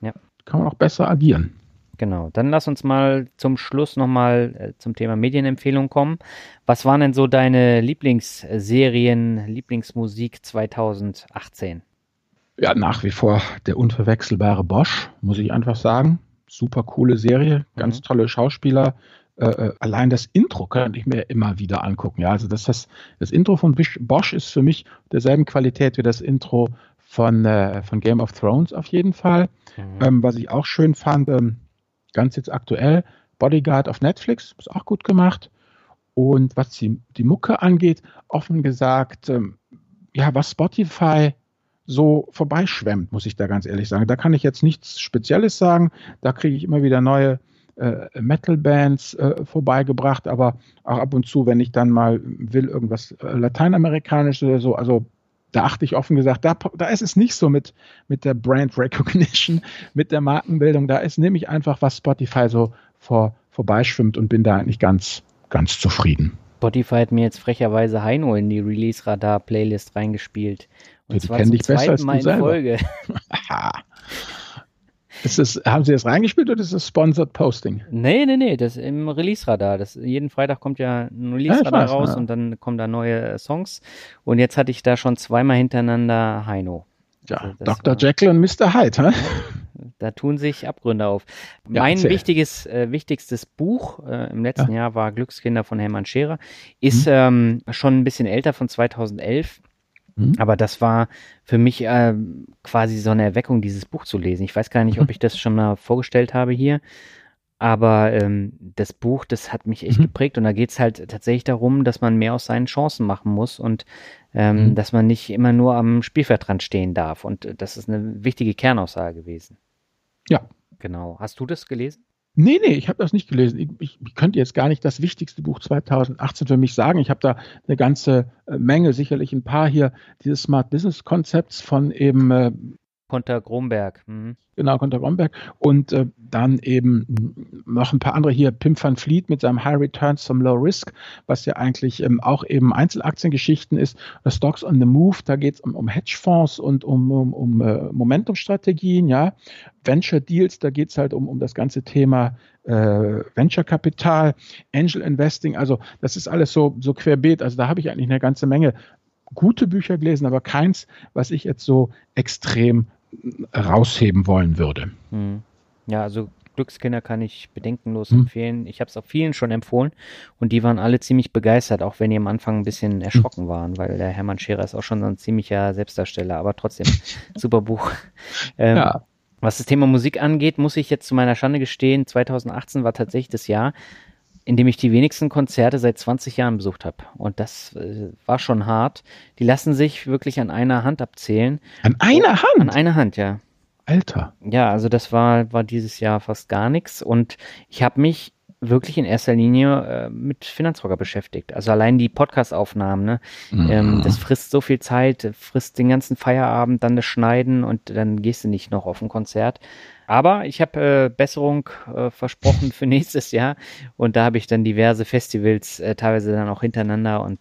Ja. Kann man auch besser agieren. Genau, dann lass uns mal zum Schluss nochmal äh, zum Thema Medienempfehlung kommen. Was waren denn so deine Lieblingsserien, Lieblingsmusik 2018? Ja, nach wie vor der unverwechselbare Bosch, muss ich einfach sagen. Super coole Serie, ganz mhm. tolle Schauspieler, äh, äh, allein das Intro könnte ich mir immer wieder angucken. Ja, also das, das, das Intro von Bosch ist für mich derselben Qualität wie das Intro von, äh, von Game of Thrones auf jeden Fall. Mhm. Ähm, was ich auch schön fand, ähm, ganz jetzt aktuell, Bodyguard auf Netflix, ist auch gut gemacht. Und was die, die Mucke angeht, offen gesagt, ähm, ja, was Spotify so vorbeischwemmt, muss ich da ganz ehrlich sagen. Da kann ich jetzt nichts Spezielles sagen. Da kriege ich immer wieder neue äh, Metal-Bands äh, vorbeigebracht, aber auch ab und zu, wenn ich dann mal will, irgendwas äh, Lateinamerikanisches oder so, also da achte ich offen gesagt, da, da ist es nicht so mit, mit der Brand Recognition, mit der Markenbildung, da ist nämlich einfach, was Spotify so vor, vorbeischwimmt und bin da eigentlich ganz, ganz zufrieden. Spotify hat mir jetzt frecherweise Heino in die Release-Radar-Playlist reingespielt. Und ja, die zwar zum dich besser als Mal in Folge. Ist das, haben Sie das reingespielt oder ist das Sponsored Posting? Nee, nee, nee, das ist im Release-Radar. jeden Freitag kommt ja ein Release-Radar ja, raus ja. und dann kommen da neue äh, Songs. Und jetzt hatte ich da schon zweimal hintereinander Heino. Ja, also Dr. War, Jekyll und Mr. Hyde, hä? Da tun sich Abgründe auf. Ja, mein wichtiges, äh, wichtigstes Buch äh, im letzten Jahr war Glückskinder von Hermann Scherer. Ist mhm. ähm, schon ein bisschen älter, von 2011. Mhm. Aber das war für mich äh, quasi so eine Erweckung, dieses Buch zu lesen. Ich weiß gar nicht, ob mhm. ich das schon mal vorgestellt habe hier. Aber ähm, das Buch, das hat mich echt mhm. geprägt und da geht es halt tatsächlich darum, dass man mehr aus seinen Chancen machen muss und ähm, mhm. dass man nicht immer nur am Spielfeldrand stehen darf. Und das ist eine wichtige Kernaussage gewesen. Ja. Genau. Hast du das gelesen? Nee, nee, ich habe das nicht gelesen. Ich, ich, könnte jetzt gar nicht das wichtigste Buch 2018 für mich sagen. Ich habe da eine ganze äh, Menge, sicherlich ein paar hier, dieses Smart Business Konzepts von eben äh, Konter Gromberg. Mhm. Genau, Konter Gromberg. Und äh, dann eben noch ein paar andere hier, Pim van Fleet mit seinem High Returns zum Low Risk, was ja eigentlich ähm, auch eben Einzelaktiengeschichten ist. Das Stocks on the Move, da geht es um, um Hedgefonds und um, um, um äh, Momentumstrategien, ja. Venture Deals, da geht es halt um, um das ganze Thema äh, Venture Kapital, Angel Investing, also das ist alles so, so querbeet. Also da habe ich eigentlich eine ganze Menge gute Bücher gelesen, aber keins, was ich jetzt so extrem rausheben wollen würde. Hm. Ja, also Glückskinder kann ich bedenkenlos hm. empfehlen. Ich habe es auch vielen schon empfohlen und die waren alle ziemlich begeistert, auch wenn die am Anfang ein bisschen erschrocken hm. waren, weil der Hermann Scherer ist auch schon ein ziemlicher Selbstdarsteller, aber trotzdem super Buch. Ähm, ja. Was das Thema Musik angeht, muss ich jetzt zu meiner Schande gestehen, 2018 war tatsächlich das Jahr, in dem ich die wenigsten Konzerte seit 20 Jahren besucht habe. Und das äh, war schon hart. Die lassen sich wirklich an einer Hand abzählen. An einer Hand? An einer Hand, ja. Alter. Ja, also das war, war dieses Jahr fast gar nichts und ich habe mich wirklich in erster Linie äh, mit Finanzrocker beschäftigt. Also allein die Podcast-Aufnahmen, ne? Mhm. Ähm, das frisst so viel Zeit, frisst den ganzen Feierabend, dann das Schneiden und dann gehst du nicht noch auf ein Konzert. Aber ich habe äh, Besserung äh, versprochen für nächstes Jahr und da habe ich dann diverse Festivals äh, teilweise dann auch hintereinander und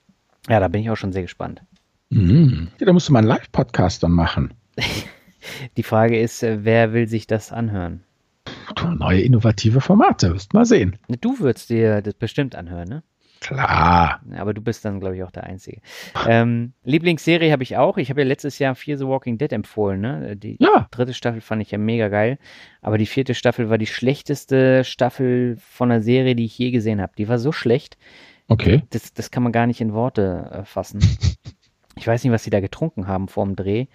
ja, da bin ich auch schon sehr gespannt. Mhm. Ja, da musst du mal einen Live-Podcast dann machen. Die Frage ist, äh, wer will sich das anhören? Neue innovative Formate, wirst mal sehen. Du würdest dir das bestimmt anhören, ne? Klar. Aber du bist dann, glaube ich, auch der Einzige. Ähm, Lieblingsserie habe ich auch. Ich habe ja letztes Jahr Fear the Walking Dead empfohlen. Ne? Die ja. dritte Staffel fand ich ja mega geil. Aber die vierte Staffel war die schlechteste Staffel von einer Serie, die ich je gesehen habe. Die war so schlecht. Okay. Das, das kann man gar nicht in Worte äh, fassen. ich weiß nicht, was sie da getrunken haben vor dem Dreh.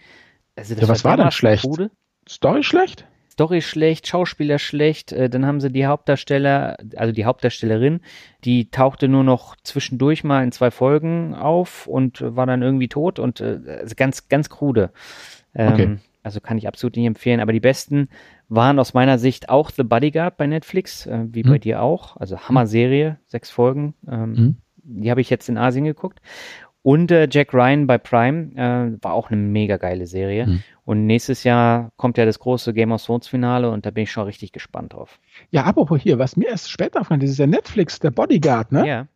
Also ja, was war denn schlecht? Krude. Story schlecht? Story schlecht, Schauspieler schlecht, äh, dann haben sie die Hauptdarsteller, also die Hauptdarstellerin, die tauchte nur noch zwischendurch mal in zwei Folgen auf und war dann irgendwie tot und äh, also ganz, ganz krude. Ähm, okay. Also kann ich absolut nicht empfehlen. Aber die besten waren aus meiner Sicht auch The Bodyguard bei Netflix, äh, wie hm. bei dir auch. Also Hammer-Serie, sechs Folgen. Ähm, hm. Die habe ich jetzt in Asien geguckt. Und äh, Jack Ryan bei Prime äh, war auch eine mega geile Serie. Mhm. Und nächstes Jahr kommt ja das große Game of Thrones Finale und da bin ich schon richtig gespannt drauf. Ja, apropos hier, was mir erst später aufgefallen das ist ja Netflix, der Bodyguard, ne? Ja.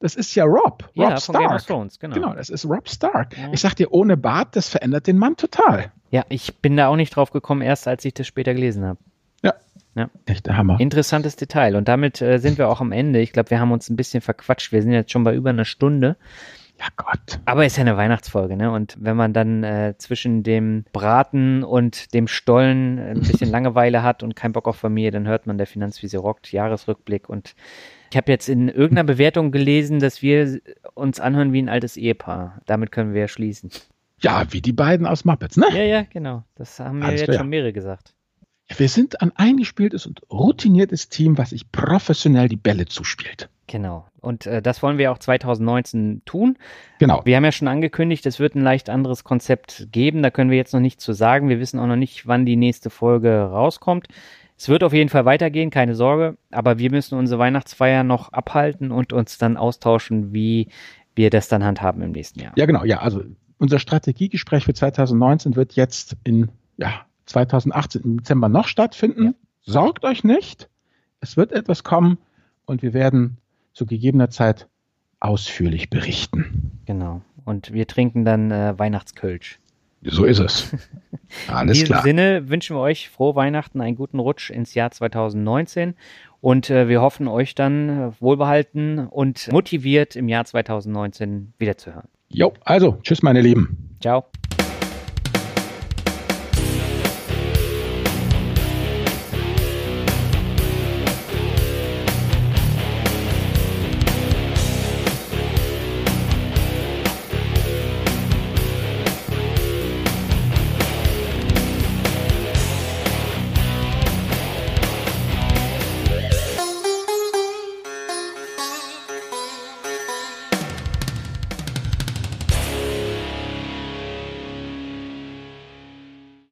Das ist ja Rob. Rob ja, Stark. Game of Thrones, genau. Genau, das ist Rob Stark. Ja. Ich sag dir, ohne Bart, das verändert den Mann total. Ja, ich bin da auch nicht drauf gekommen, erst als ich das später gelesen habe. Ja. Ja. Echt der Hammer. Interessantes Detail. Und damit äh, sind wir auch am Ende. Ich glaube, wir haben uns ein bisschen verquatscht. Wir sind jetzt schon bei über einer Stunde. Ja Gott. Aber ist ja eine Weihnachtsfolge, ne? Und wenn man dann äh, zwischen dem Braten und dem Stollen ein bisschen Langeweile hat und keinen Bock auf Familie, dann hört man der Finanzwiese rockt, Jahresrückblick. Und ich habe jetzt in irgendeiner Bewertung gelesen, dass wir uns anhören wie ein altes Ehepaar. Damit können wir ja schließen. Ja, wie die beiden aus Muppets, ne? Ja, ja, genau. Das haben wir jetzt schon mehrere gesagt. Wir sind ein eingespieltes und routiniertes Team, was sich professionell die Bälle zuspielt. Genau. Und äh, das wollen wir auch 2019 tun. Genau. Wir haben ja schon angekündigt, es wird ein leicht anderes Konzept geben. Da können wir jetzt noch nichts zu sagen. Wir wissen auch noch nicht, wann die nächste Folge rauskommt. Es wird auf jeden Fall weitergehen, keine Sorge. Aber wir müssen unsere Weihnachtsfeier noch abhalten und uns dann austauschen, wie wir das dann handhaben im nächsten Jahr. Ja, genau. Ja, also unser Strategiegespräch für 2019 wird jetzt in ja, 2018 im Dezember noch stattfinden. Ja. Sorgt euch nicht, es wird etwas kommen und wir werden zu gegebener Zeit ausführlich berichten. Genau. Und wir trinken dann äh, Weihnachtskölsch. So ist es. Alles klar. In diesem Sinne wünschen wir euch frohe Weihnachten, einen guten Rutsch ins Jahr 2019 und äh, wir hoffen, euch dann äh, wohlbehalten und motiviert im Jahr 2019 wiederzuhören. Jo, also, tschüss, meine Lieben. Ciao.